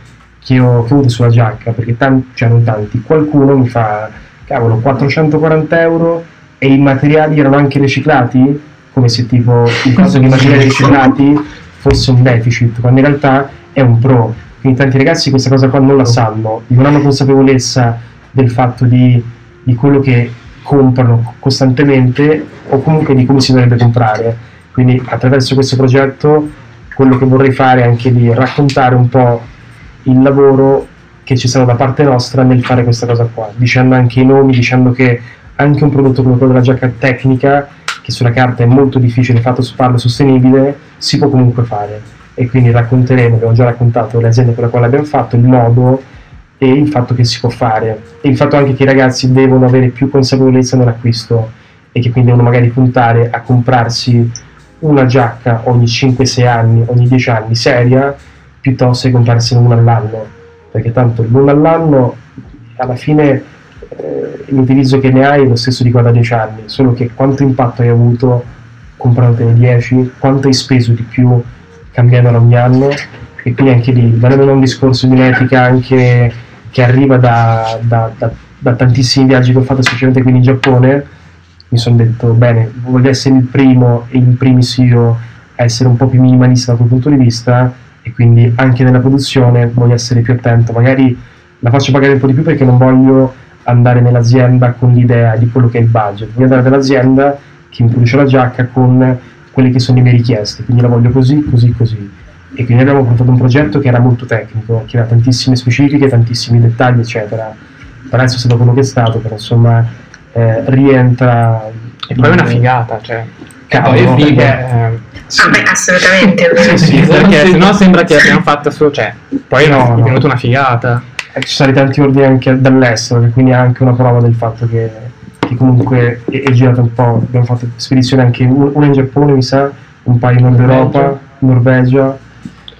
che ho, che ho avuto sulla giacca, perché tanti, cioè non tanti, qualcuno mi fa, cavolo, 440 euro e i materiali erano anche riciclati, come se tipo il costo dei materiali riciclati fosse un deficit, quando in realtà è un pro. Quindi tanti ragazzi questa cosa qua non la sanno, non hanno consapevolezza del fatto di, di quello che comprano costantemente o comunque di come si dovrebbe comprare. Quindi attraverso questo progetto quello che vorrei fare è anche di raccontare un po' il lavoro che ci sarà da parte nostra nel fare questa cosa qua, dicendo anche i nomi, dicendo che anche un prodotto come quello della giacca tecnica, che sulla carta è molto difficile fatto farlo sostenibile, si può comunque fare. E quindi racconteremo, abbiamo già raccontato le aziende con le quali abbiamo fatto, il modo e il fatto che si può fare. E il fatto anche che i ragazzi devono avere più consapevolezza nell'acquisto e che quindi devono magari puntare a comprarsi una giacca ogni 5-6 anni, ogni 10 anni seria, piuttosto che comprarsene una all'anno, perché tanto l'una all'anno alla fine eh, l'utilizzo che ne hai è lo stesso di qua da 10 anni, solo che quanto impatto hai avuto comprandotene 10, quanto hai speso di più cambiandola ogni anno e quindi anche lì, è un discorso di un'etica anche che arriva da, da- da- da tantissimi viaggi che ho fatto, specialmente qui in Giappone, mi sono detto bene, voglio essere il primo e in primis io a essere un po' più minimalista da quel punto di vista e quindi anche nella produzione voglio essere più attento, magari la faccio pagare un po' di più perché non voglio andare nell'azienda con l'idea di quello che è il budget, voglio andare nell'azienda che mi produce la giacca con quelle che sono le mie richieste, quindi la voglio così, così, così. E quindi abbiamo portato un progetto che era molto tecnico, che aveva tantissime specifiche, tantissimi dettagli, eccetera. Per adesso è stato quello che è stato, però insomma eh, rientra... E poi è una figata, cioè. Cavolo, poi perché- eh, Vabbè, assolutamente. Sì, sì, perché sì. sennò sembra che abbiamo fatto solo. Cioè, poi No, no, è no. venuta una figata. Eh, ci sono stati tanti ordini anche dall'estero, che quindi è anche una prova del fatto che, che comunque è, è girato un po'. Abbiamo fatto spedizioni anche un- una in Giappone, mi sa, un paio in Nord. Europa, Norvegia.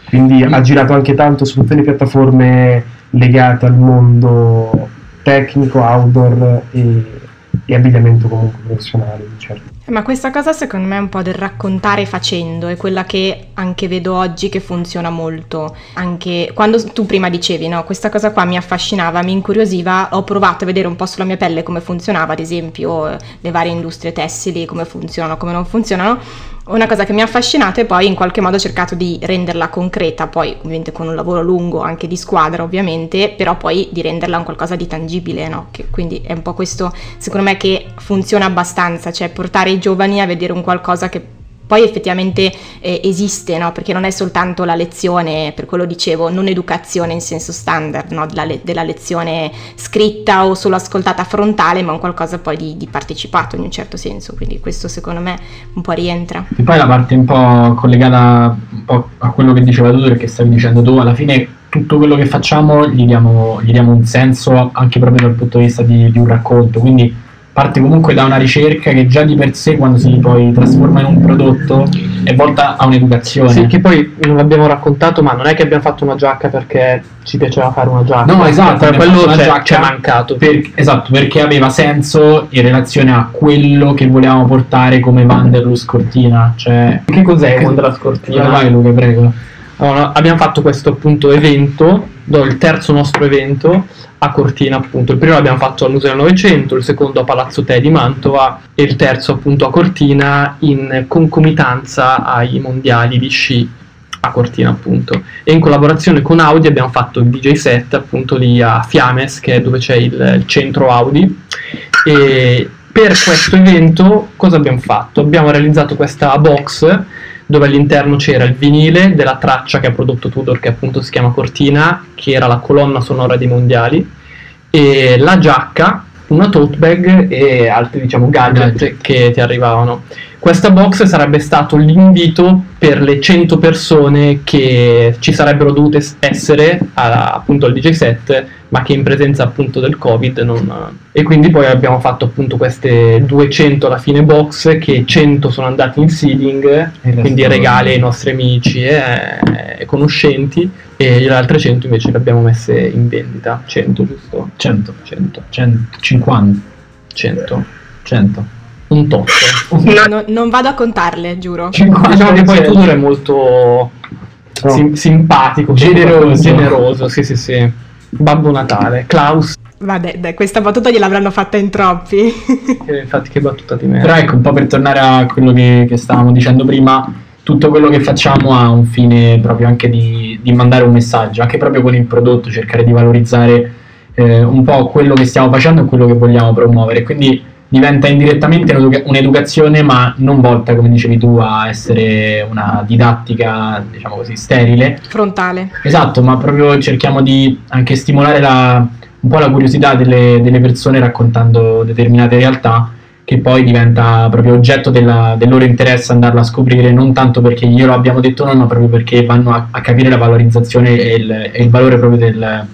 Quindi ha girato anche tanto su tutte le piattaforme legate al mondo tecnico, outdoor e, e abbigliamento comunque professionale, certo. Ma questa cosa secondo me è un po' del raccontare facendo, è quella che anche vedo oggi che funziona molto. Anche quando tu prima dicevi, no, questa cosa qua mi affascinava, mi incuriosiva, ho provato a vedere un po' sulla mia pelle come funzionava, ad esempio le varie industrie tessili, come funzionano, come non funzionano una cosa che mi ha affascinato e poi in qualche modo ho cercato di renderla concreta, poi ovviamente con un lavoro lungo anche di squadra ovviamente, però poi di renderla un qualcosa di tangibile, no? Che quindi è un po' questo secondo me che funziona abbastanza, cioè portare i giovani a vedere un qualcosa che poi effettivamente eh, esiste, no? perché non è soltanto la lezione, per quello dicevo, non educazione in senso standard, no? della, le- della, lezione scritta o solo ascoltata frontale, ma un qualcosa poi di, di, partecipato in un certo senso, quindi questo secondo me un po' rientra. E poi la parte un po' collegata un po' a quello che diceva tu, perché stavi dicendo tu, alla fine tutto quello che facciamo gli diamo, gli diamo un senso anche proprio dal punto di vista di, di un racconto, quindi parte comunque da una ricerca che già di per sé quando si poi trasforma in un prodotto è volta a un'educazione. Sì, che poi non l'abbiamo raccontato, ma non è che abbiamo fatto una giacca perché ci piaceva fare una giacca. No, esatto, per quello c'è, c'è mancato. Per, esatto, perché aveva senso in relazione a quello che volevamo portare come Wanderlust Cortina. Cioè, che cos'è Wanderlust Cortina? Vai Luca, prego. Allora, abbiamo fatto questo appunto evento, il terzo nostro evento a Cortina appunto. Il primo l'abbiamo fatto al Museo del Novecento, il secondo a Palazzo Te di Mantova e il terzo appunto a Cortina in concomitanza ai mondiali di sci a Cortina appunto e in collaborazione con Audi abbiamo fatto il DJ set appunto lì a Fiames che è dove c'è il, il centro Audi e per questo evento cosa abbiamo fatto? Abbiamo realizzato questa box dove all'interno c'era il vinile della traccia che ha prodotto Tudor, che appunto si chiama Cortina, che era la colonna sonora dei mondiali, e la giacca, una tote bag e altri diciamo gadget che ti arrivavano. Questa box sarebbe stato l'invito per le 100 persone che ci sarebbero dovute essere a, appunto al DJ set, ma che in presenza appunto del Covid non... E quindi poi abbiamo fatto appunto queste 200 alla fine box, che 100 sono andati in seeding, quindi regali ai nostri amici e, e conoscenti, e le altre 100 invece le abbiamo messe in vendita. 100 giusto? 100. 100. 150. 100. 100 un tot. No, non vado a contarle, giuro. Diciamo che poi Tudor è molto sim- simpatico, generoso. generoso, sì sì sì. Babbo Natale, Klaus. Vabbè, dai, questa battuta gliel'avranno fatta in troppi. Eh, infatti che battuta di me. Però ecco, un po' per tornare a quello che, che stavamo dicendo prima, tutto quello che facciamo ha un fine proprio anche di, di mandare un messaggio, anche proprio con il prodotto, cercare di valorizzare eh, un po' quello che stiamo facendo e quello che vogliamo promuovere. Quindi diventa indirettamente un'educazione, ma non volta, come dicevi tu, a essere una didattica, diciamo così, sterile. Frontale. Esatto, ma proprio cerchiamo di anche stimolare la, un po' la curiosità delle, delle, persone raccontando determinate realtà che poi diventa proprio oggetto della, del loro interesse andarla a scoprire, non tanto perché glielo abbiamo detto noi, ma proprio perché vanno a, a capire la valorizzazione e il, e il valore proprio del,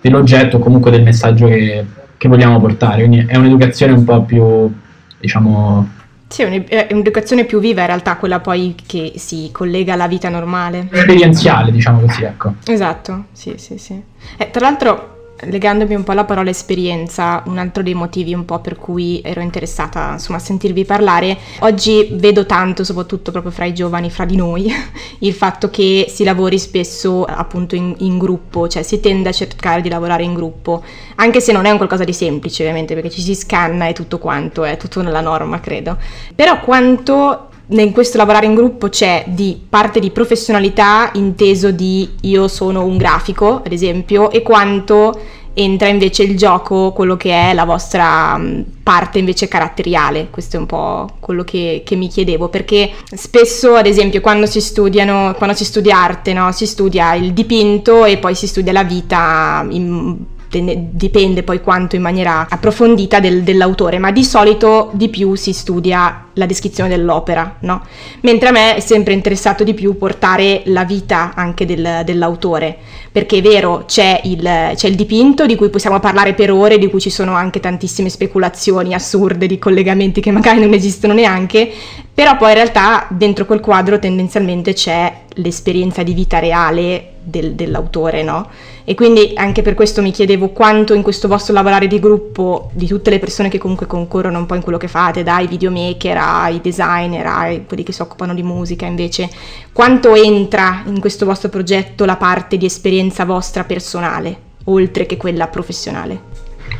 dell'oggetto o comunque del messaggio che, che vogliamo portare. Quindi è un'educazione un po' più, diciamo... Sì, è un'educazione più viva in realtà, quella poi che si collega alla vita normale. Esperienziale, diciamo così, ecco. Esatto, sì, sì, sì. Eh, tra l'altro legandomi un po' alla parola esperienza, un altro dei motivi un po' per cui ero interessata insomma, a sentirvi parlare, oggi vedo tanto, soprattutto proprio fra i giovani, fra di noi, il fatto che si lavori spesso appunto in, in, gruppo, cioè si tende a cercare di lavorare in gruppo, anche se non è un qualcosa di semplice ovviamente, perché ci si scanna e tutto quanto, è tutto nella norma credo, però quanto in questo lavorare in gruppo c'è di parte di professionalità inteso di io sono un grafico, ad esempio, e quanto entra invece il gioco, quello che è la vostra parte invece caratteriale. Questo è un po' quello che, che mi chiedevo, perché spesso, ad esempio, quando si studiano, quando si studia arte, no? si studia il dipinto e poi si studia la vita in dipende poi quanto in maniera approfondita del, dell'autore, ma di solito di più si studia la descrizione dell'opera, no? Mentre a me è sempre interessato di più portare la vita anche del, dell'autore, perché è vero, c'è il, c'è il, dipinto di cui possiamo parlare per ore, di cui ci sono anche tantissime speculazioni assurde di collegamenti che magari non esistono neanche, però poi in realtà dentro quel quadro tendenzialmente c'è l'esperienza di vita reale del, dell'autore, no? E quindi anche per questo mi chiedevo quanto in questo vostro lavorare di gruppo, di tutte le persone che comunque concorrono un po' in quello che fate, dai videomaker ai designer, ai quelli che si occupano di musica invece, quanto entra in questo vostro progetto la parte di esperienza vostra personale, oltre che quella professionale?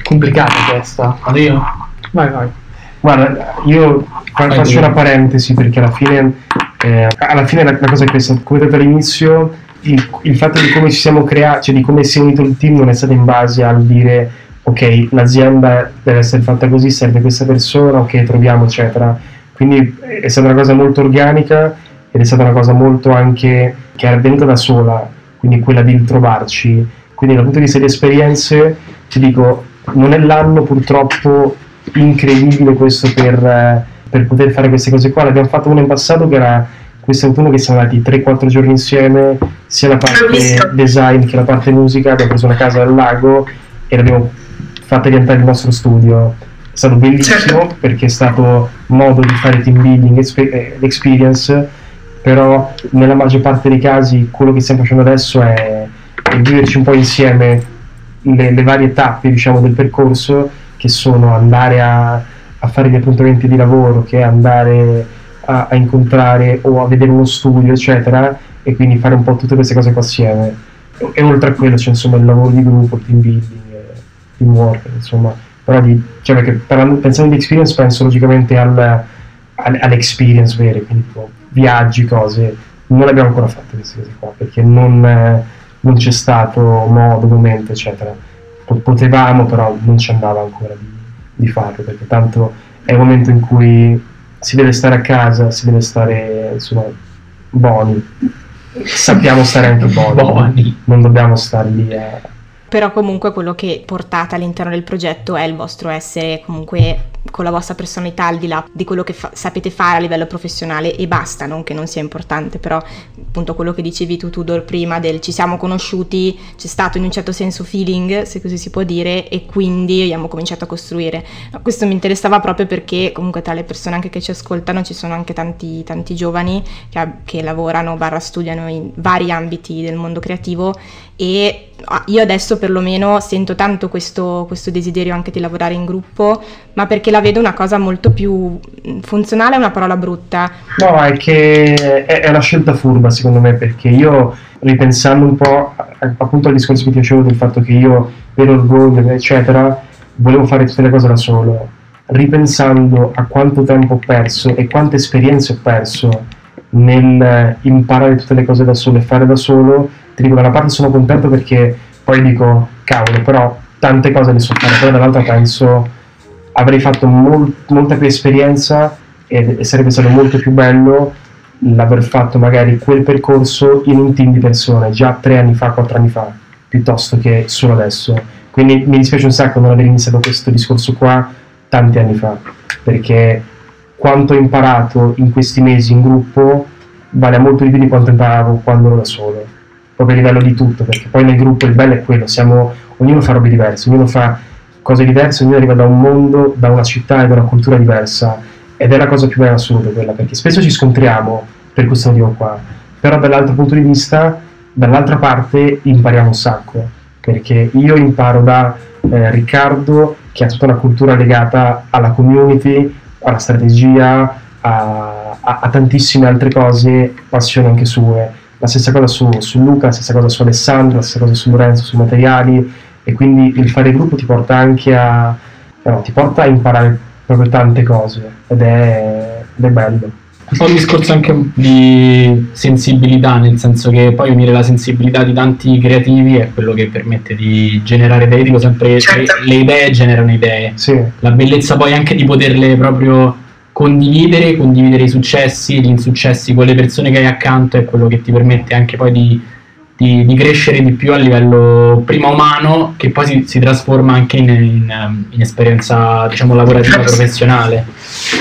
Complicata questa. Vado io? Vai, vai. Guarda, io faccio una parentesi perché alla fine, eh, alla fine la, la cosa è questa, come detto all'inizio, il, il fatto di come ci siamo creati, cioè di come si è unito il team non è stato in base al dire ok, l'azienda deve essere fatta così, serve questa persona, ok, troviamo, eccetera. Quindi è stata una cosa molto organica ed è stata una cosa molto anche che è avvenuta da sola, quindi quella di trovarci. Quindi dal punto di vista di esperienze, ti dico, non è l'anno purtroppo incredibile questo per, eh, per poter fare queste cose qua. L'abbiamo fatto uno in passato che era quest'autunno che siamo andati 3-4 giorni insieme, sia la parte design che la parte musica, abbiamo preso una casa al lago e l'abbiamo fatta diventare il nostro studio. È stato bellissimo Certo. perché è stato modo di fare team building eh, experience, però nella maggior parte dei casi quello che stiamo facendo adesso è, è viverci un po' insieme le, le varie tappe diciamo, del percorso che sono andare a, a fare gli appuntamenti di lavoro, che è andare a, a incontrare o a vedere uno studio, eccetera, e quindi fare un po' tutte queste cose qua assieme. E, e oltre a quello c'è insomma il lavoro di gruppo, il team building, teamwork, insomma, però di, cioè perché parlando- pensando di experience penso logicamente al, al- alle experience vere, quindi tipo viaggi, cose. Non le abbiamo ancora fatte queste cose qua, perché non, non c'è stato modo, momento, eccetera. Po- Potevamo, però non ci andava ancora di, di farlo, perché tanto è il momento in cui si deve stare a casa, si deve stare, insomma, buoni. Sappiamo stare anche buoni. Buoni. Non dobbiamo stare lì a... Però comunque quello che portate all'interno del progetto è il vostro essere comunque con la vostra personalità al di là di quello che fa- sapete fare a livello professionale e basta, non che non sia importante, però appunto quello che dicevi tu Tudor prima del ci siamo conosciuti, c'è stato in un certo senso feeling, se così si può dire, e quindi abbiamo cominciato a costruire. Questo mi interessava proprio perché comunque tra le persone anche che ci ascoltano ci sono anche tanti, tanti giovani che, che lavorano, barra studiano in vari ambiti del mondo creativo e io adesso perlomeno sento tanto questo, questo desiderio anche di lavorare in gruppo, ma perché la vedo una cosa molto più mh, funzionale, è una parola brutta, No, è che è, è una scelta furba secondo me perché io ripensando un po' appunto al discorso che ti facevo del fatto che io per orgoglio eccetera volevo fare tutte le cose da solo. Ripensando a quanto tempo ho perso e quante esperienze ho perso nel imparare tutte le cose da solo e fare da solo ti dico da una parte sono contento perché poi dico cavolo però tante cose le so fare poi dall'altra penso avrei fatto mol- molta più esperienza e, e sarebbe stato molto più bello l'aver fatto magari quel percorso in un team di persone già tre anni fa, quattro anni fa, piuttosto che solo adesso. Quindi mi dispiace un sacco non aver iniziato questo discorso qua tanti anni fa, perché quanto ho imparato in questi mesi in gruppo vale molto di più di quanto imparavo quando ero da solo, proprio a livello di tutto, perché poi nel gruppo il bello è quello, siamo, ognuno fa robe diverse, ognuno fa cose diverse, ognuno arriva da un mondo, da una città e da una cultura diversa ed è la cosa più bella in assoluto quella, perché spesso ci scontriamo per questo motivo qua, però dall'altro punto di vista, dall'altra parte impariamo un sacco, perché io imparo da eh, Riccardo che ha tutta una cultura legata alla community, alla strategia, a, a- a tantissime altre cose, passioni anche sue. La stessa cosa su, su Luca, la stessa cosa su Alessandro, la stessa cosa su Lorenzo, sui materiali e quindi il fare gruppo ti porta anche a, no, ti porta a imparare proprio tante cose ed è, ed è bello. Un po' un discorso anche di sensibilità, nel senso che poi unire la sensibilità di tanti creativi è quello che permette di generare idee. Dico sempre Certo. le idee generano idee. Sì, La bellezza poi anche di poterle proprio condividere, condividere i successi, gli insuccessi con le persone che hai accanto è quello che ti permette anche poi di, di- di crescere di più a livello prima umano che poi si, si trasforma anche in, in, in esperienza diciamo lavorativa professionale.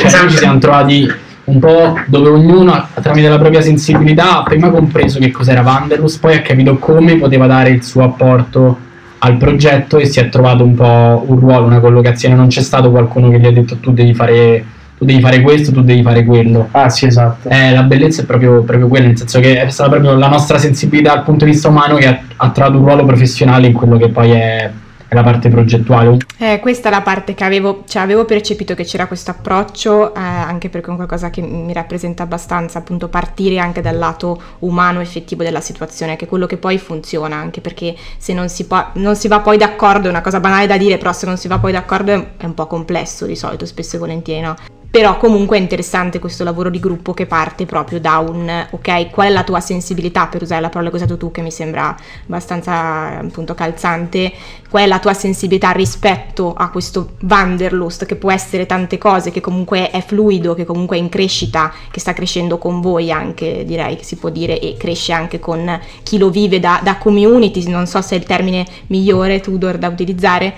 Cioè noi ci siamo trovati un po' dove ognuno tramite la propria sensibilità ha prima compreso che cos'era Vanderlust, poi ha capito come poteva dare il suo apporto al progetto e si è trovato un po' un ruolo, una collocazione, non c'è stato qualcuno che gli ha detto tu devi fare tu devi fare questo, tu devi fare quello. Ah, sì, esatto. Eh, la bellezza è proprio, proprio quella, nel senso che è stata proprio la nostra sensibilità dal punto di vista umano che ha, ha trovato un ruolo professionale in quello che poi è, è la parte progettuale. Eh, questa è la parte che avevo, cioè avevo percepito che c'era questo approccio, eh, anche perché è qualcosa che mi rappresenta abbastanza, appunto partire anche dal lato umano effettivo della situazione, che è quello che poi funziona, anche perché se non si, può, non si va poi d'accordo, è una cosa banale da dire, però se non si va poi d'accordo è, è un po' complesso di solito, spesso e volentieri, no? Però comunque è interessante questo lavoro di gruppo che parte proprio da un ok, qual è la tua sensibilità per usare la parola che hai usato tu che mi sembra abbastanza appunto calzante, qual è la tua sensibilità rispetto a questo Wanderlust che può essere tante cose, che comunque è fluido, che comunque è in crescita, che sta crescendo con voi anche direi che si può dire e cresce anche con chi lo vive da, da community, non so se è il termine migliore Tudor da utilizzare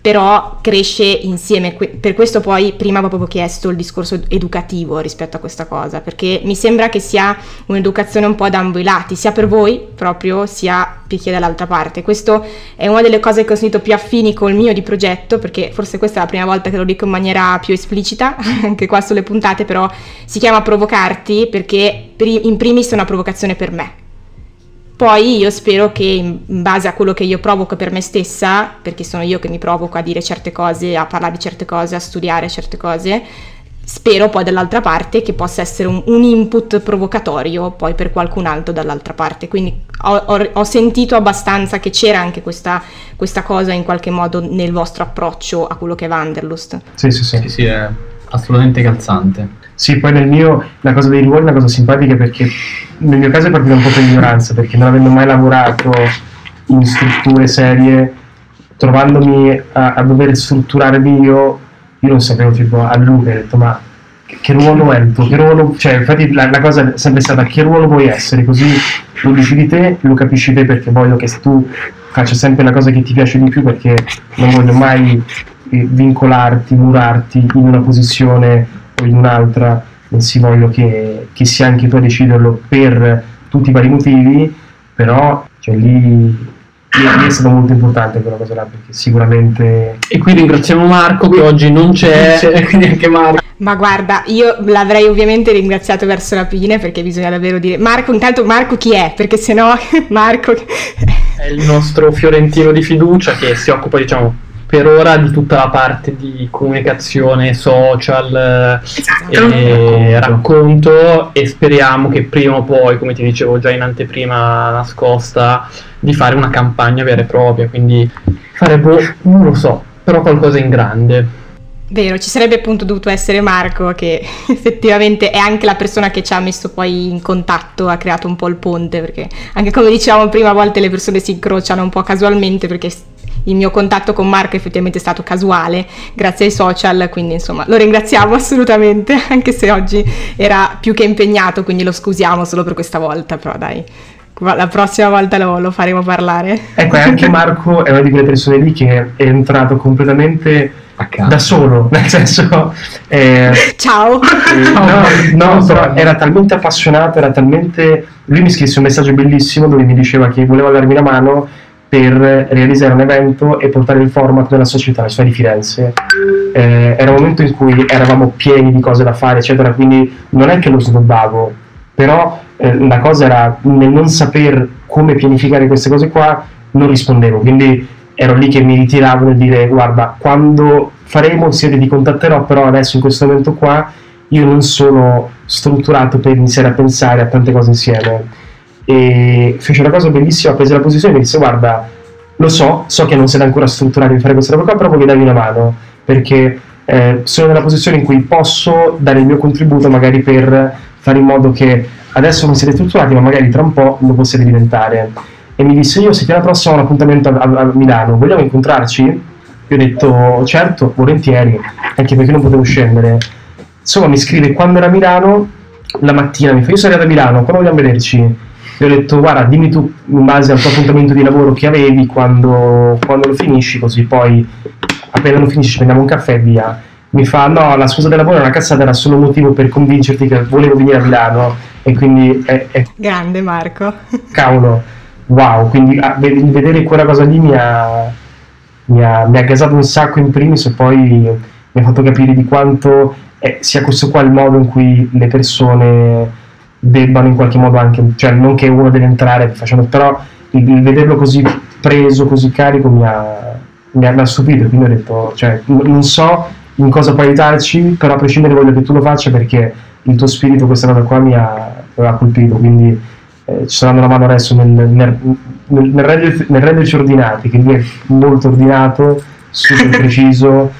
però cresce insieme. Per questo poi prima avevo proprio chiesto il discorso educativo rispetto a questa cosa, perché mi sembra che sia un'educazione un po' da ambo i lati, sia per voi proprio, sia per chi è dall'altra parte. Questo è una delle cose che ho sentito più affini col mio di progetto, perché forse questa è la prima volta che lo dico in maniera più esplicita, anche qua sulle puntate, però si chiama provocarti perché in primis è una provocazione per me poi io spero che in base a quello che io provoco per me stessa, perché sono io che mi provoco a dire certe cose, a parlare di certe cose, a studiare certe cose, spero poi dall'altra parte che possa essere un, un input provocatorio poi per qualcun altro dall'altra parte. Quindi ho, ho, ho sentito abbastanza che c'era anche questa, questa, cosa in qualche modo nel vostro approccio a quello che è Wanderlust. Sì, sì, sì, sì, sì è assolutamente calzante. Sì, poi nel mio la cosa dei ruoli è una cosa simpatica perché nel mio caso è proprio un po' per ignoranza, perché non avendo mai lavorato in strutture serie, trovandomi a, a dover strutturarmi io, io non sapevo tipo a Luca, ho detto ma che, che ruolo è il tuo? Che ruolo, cioè infatti la, la, cosa è sempre stata che ruolo vuoi essere, così lo decidi te, lo capisci te perché voglio che tu faccia sempre la cosa che ti piace di più perché non voglio mai eh, vincolarti, murarti in una posizione o in un'altra, si voglio che, che sia anche tu a deciderlo per tutti i vari motivi, però cioè, lì lì è stato molto importante quella cosa là perché sicuramente e qui ringraziamo Marco che oggi non c'è. e quindi anche Marco. Ma guarda io l'avrei ovviamente ringraziato verso la fine perché bisogna davvero dire Marco intanto Marco chi è? Perché sennò Marco è il nostro fiorentino di fiducia che si occupa diciamo per ora di tutta la parte di comunicazione social esatto. e racconto e speriamo che prima o poi, come ti dicevo già in anteprima nascosta, di fare una campagna vera e propria, quindi fare boh, non lo so, però qualcosa in grande. Vero, ci sarebbe appunto dovuto essere Marco che effettivamente è anche la persona che ci ha messo poi in contatto, ha creato un po' il ponte, perché anche come dicevamo prima a volte le persone si incrociano un po' casualmente perché il mio contatto con Marco effettivamente è stato casuale grazie ai social, quindi insomma lo ringraziamo assolutamente, anche se oggi era più che impegnato, quindi lo scusiamo solo per questa volta, però dai. La prossima volta lo, lo faremo parlare. Ecco, anche Marco è una di quelle persone lì che è entrato completamente da solo, nel senso... Eh, Ciao! Eh, no, no però era talmente appassionato, era talmente... Lui mi scrisse un messaggio bellissimo dove mi diceva che voleva darmi la mano per realizzare un evento e portare il format della società, città di Firenze. Eh, era un momento in cui eravamo pieni di cose da fare, eccetera, quindi non è che lo snobbavo, però eh, la cosa era nel non saper come pianificare queste cose qua, non rispondevo, quindi ero lì che mi ritiravo nel dire guarda, quando faremo siete ti contatterò, però adesso in questo momento qua io non sono strutturato per iniziare a pensare a tante cose insieme e fece una cosa bellissima, prese la posizione e mi disse guarda, lo so, so che non siete ancora strutturati per fare questa roba qua, però voglio darvi una mano, perché eh, sono nella posizione in cui posso dare il mio contributo magari per fare in modo che adesso non siete strutturati, ma magari tra un po' lo possiate diventare. E mi disse io settimana prossima ho un appuntamento a, a, a Milano, vogliamo incontrarci? Io ho detto certo, volentieri, anche perché non potevo scendere. Insomma mi scrive quando era a Milano, la mattina mi fa io sarei a Milano, quando vogliamo vederci? Gli ho detto guarda dimmi tu in base al tuo appuntamento di lavoro che avevi quando, quando lo finisci così poi appena lo finisci prendiamo un caffè e via. Mi fa no la scusa del lavoro è una cazzata era solo un motivo per convincerti che volevo venire a Milano. E quindi è, è... grande Marco. Cavolo. Wow quindi a, vedere quella cosa lì mi ha, mi ha, mi ha gasato un sacco in primis e poi mi ha fatto capire di quanto eh, sia questo qua il modo in cui le persone debbano in qualche modo anche, cioè non che uno deve entrare facendo, però il, il vederlo così preso, così carico mi ha, mi ha, mi ha stupito, quindi ho detto, cioè, non so in cosa puoi aiutarci, però a prescindere voglio che tu lo faccia perché il tuo spirito questa cosa qua mi ha, mi ha colpito, quindi eh, ci dando una mano adesso nel, nel, nel, nel, renderci, nel renderci ordinati, che lui è molto ordinato, super preciso,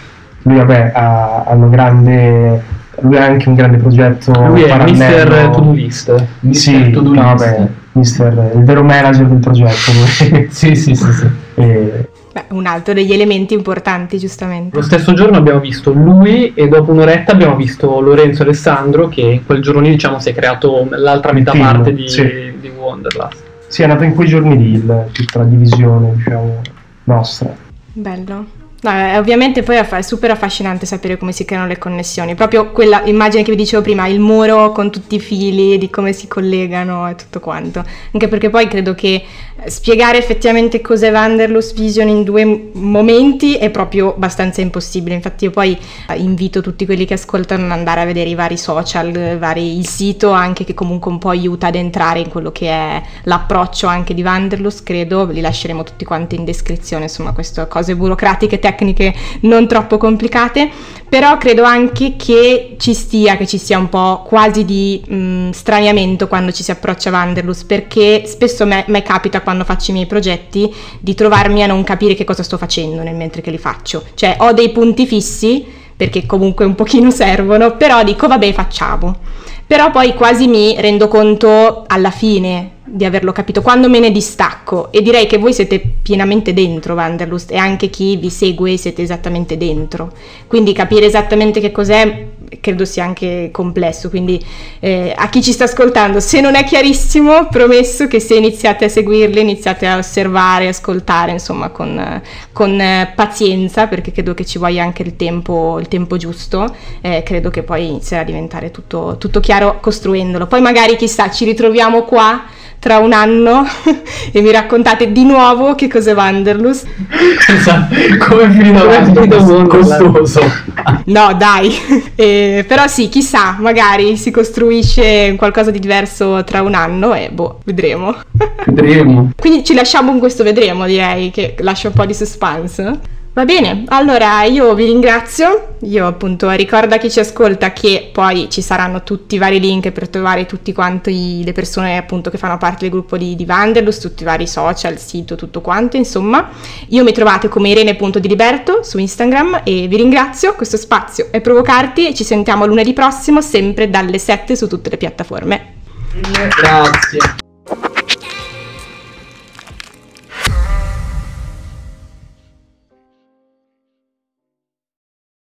lui vabbè ha, ha una grande lui ha anche un grande progetto Lui è parallelo. Mister To-Do List. Sì, To-do no, list. vabbè, mister, il vero manager del progetto. Sì, sì, sì, sì. E- Beh, un altro degli elementi importanti, giustamente. Lo stesso giorno abbiamo visto lui e dopo un'oretta abbiamo visto Lorenzo Alessandro che in quel giorno lì diciamo si è creato l'altra metà Film, parte di, sì. di Wonderlust. sì, è nato in quei giorni lì il- tutta la divisione, diciamo, nostra. Bello. No, eh, ovviamente poi è super affascinante sapere come si creano le connessioni. Proprio quella immagine che vi dicevo prima, il muro con tutti i fili, di come si collegano e tutto quanto. Anche perché poi credo che spiegare effettivamente cos'è Wanderlust Vision in due momenti è proprio abbastanza impossibile. Infatti io poi eh, invito tutti quelli che ascoltano ad andare a vedere i vari social, vari- il sito anche che comunque un po' aiuta ad entrare in quello che è l'approccio anche di Wanderlust, credo, li lasceremo tutti quanti in descrizione, insomma queste cose burocratiche, tecniche non troppo complicate, però credo anche che ci stia, che ci sia un po' quasi di mh, straniamento quando ci si approccia a Wanderlust, perché spesso me, me capita quando faccio i miei progetti di trovarmi a non capire che cosa sto facendo nel mentre che li faccio, cioè ho dei punti fissi perché comunque un pochino servono, però dico vabbè facciamo. Però poi quasi mi rendo conto alla fine di averlo capito, quando me ne distacco e direi che voi siete pienamente dentro Wanderlust e anche chi vi segue siete esattamente dentro. Quindi capire esattamente che cos'è credo sia anche complesso, quindi eh, a chi ci sta ascoltando, se non è chiarissimo, promesso che se iniziate a seguirli, iniziate a osservare, ascoltare, insomma, con, con, eh, pazienza, perché credo che ci voglia anche il tempo, il tempo giusto, eh, credo che poi inizierà a diventare tutto, tutto chiaro costruendolo. Poi magari chissà, ci ritroviamo qua tra un anno e mi raccontate di nuovo che cos'è Wanderlust. Esatto. Come è finito Wonderland? costoso. No, dai, Eh, però sì, chissà, magari si costruisce qualcosa di diverso tra un anno e boh, vedremo. Vedremo. Quindi ci lasciamo con questo vedremo, direi, che lascia un po' di suspense. Va bene, allora io vi ringrazio, io appunto ricordo a chi ci ascolta che poi ci saranno tutti i vari link per trovare tutti quanti le persone appunto che fanno parte del gruppo di, di Wanderlust, tutti i vari social, sito, tutto quanto, insomma. Io mi trovate come Irene.diliberto su Instagram e vi ringrazio, questo spazio è provocarti e ci sentiamo lunedì prossimo sempre dalle 7 su tutte le piattaforme. Grazie.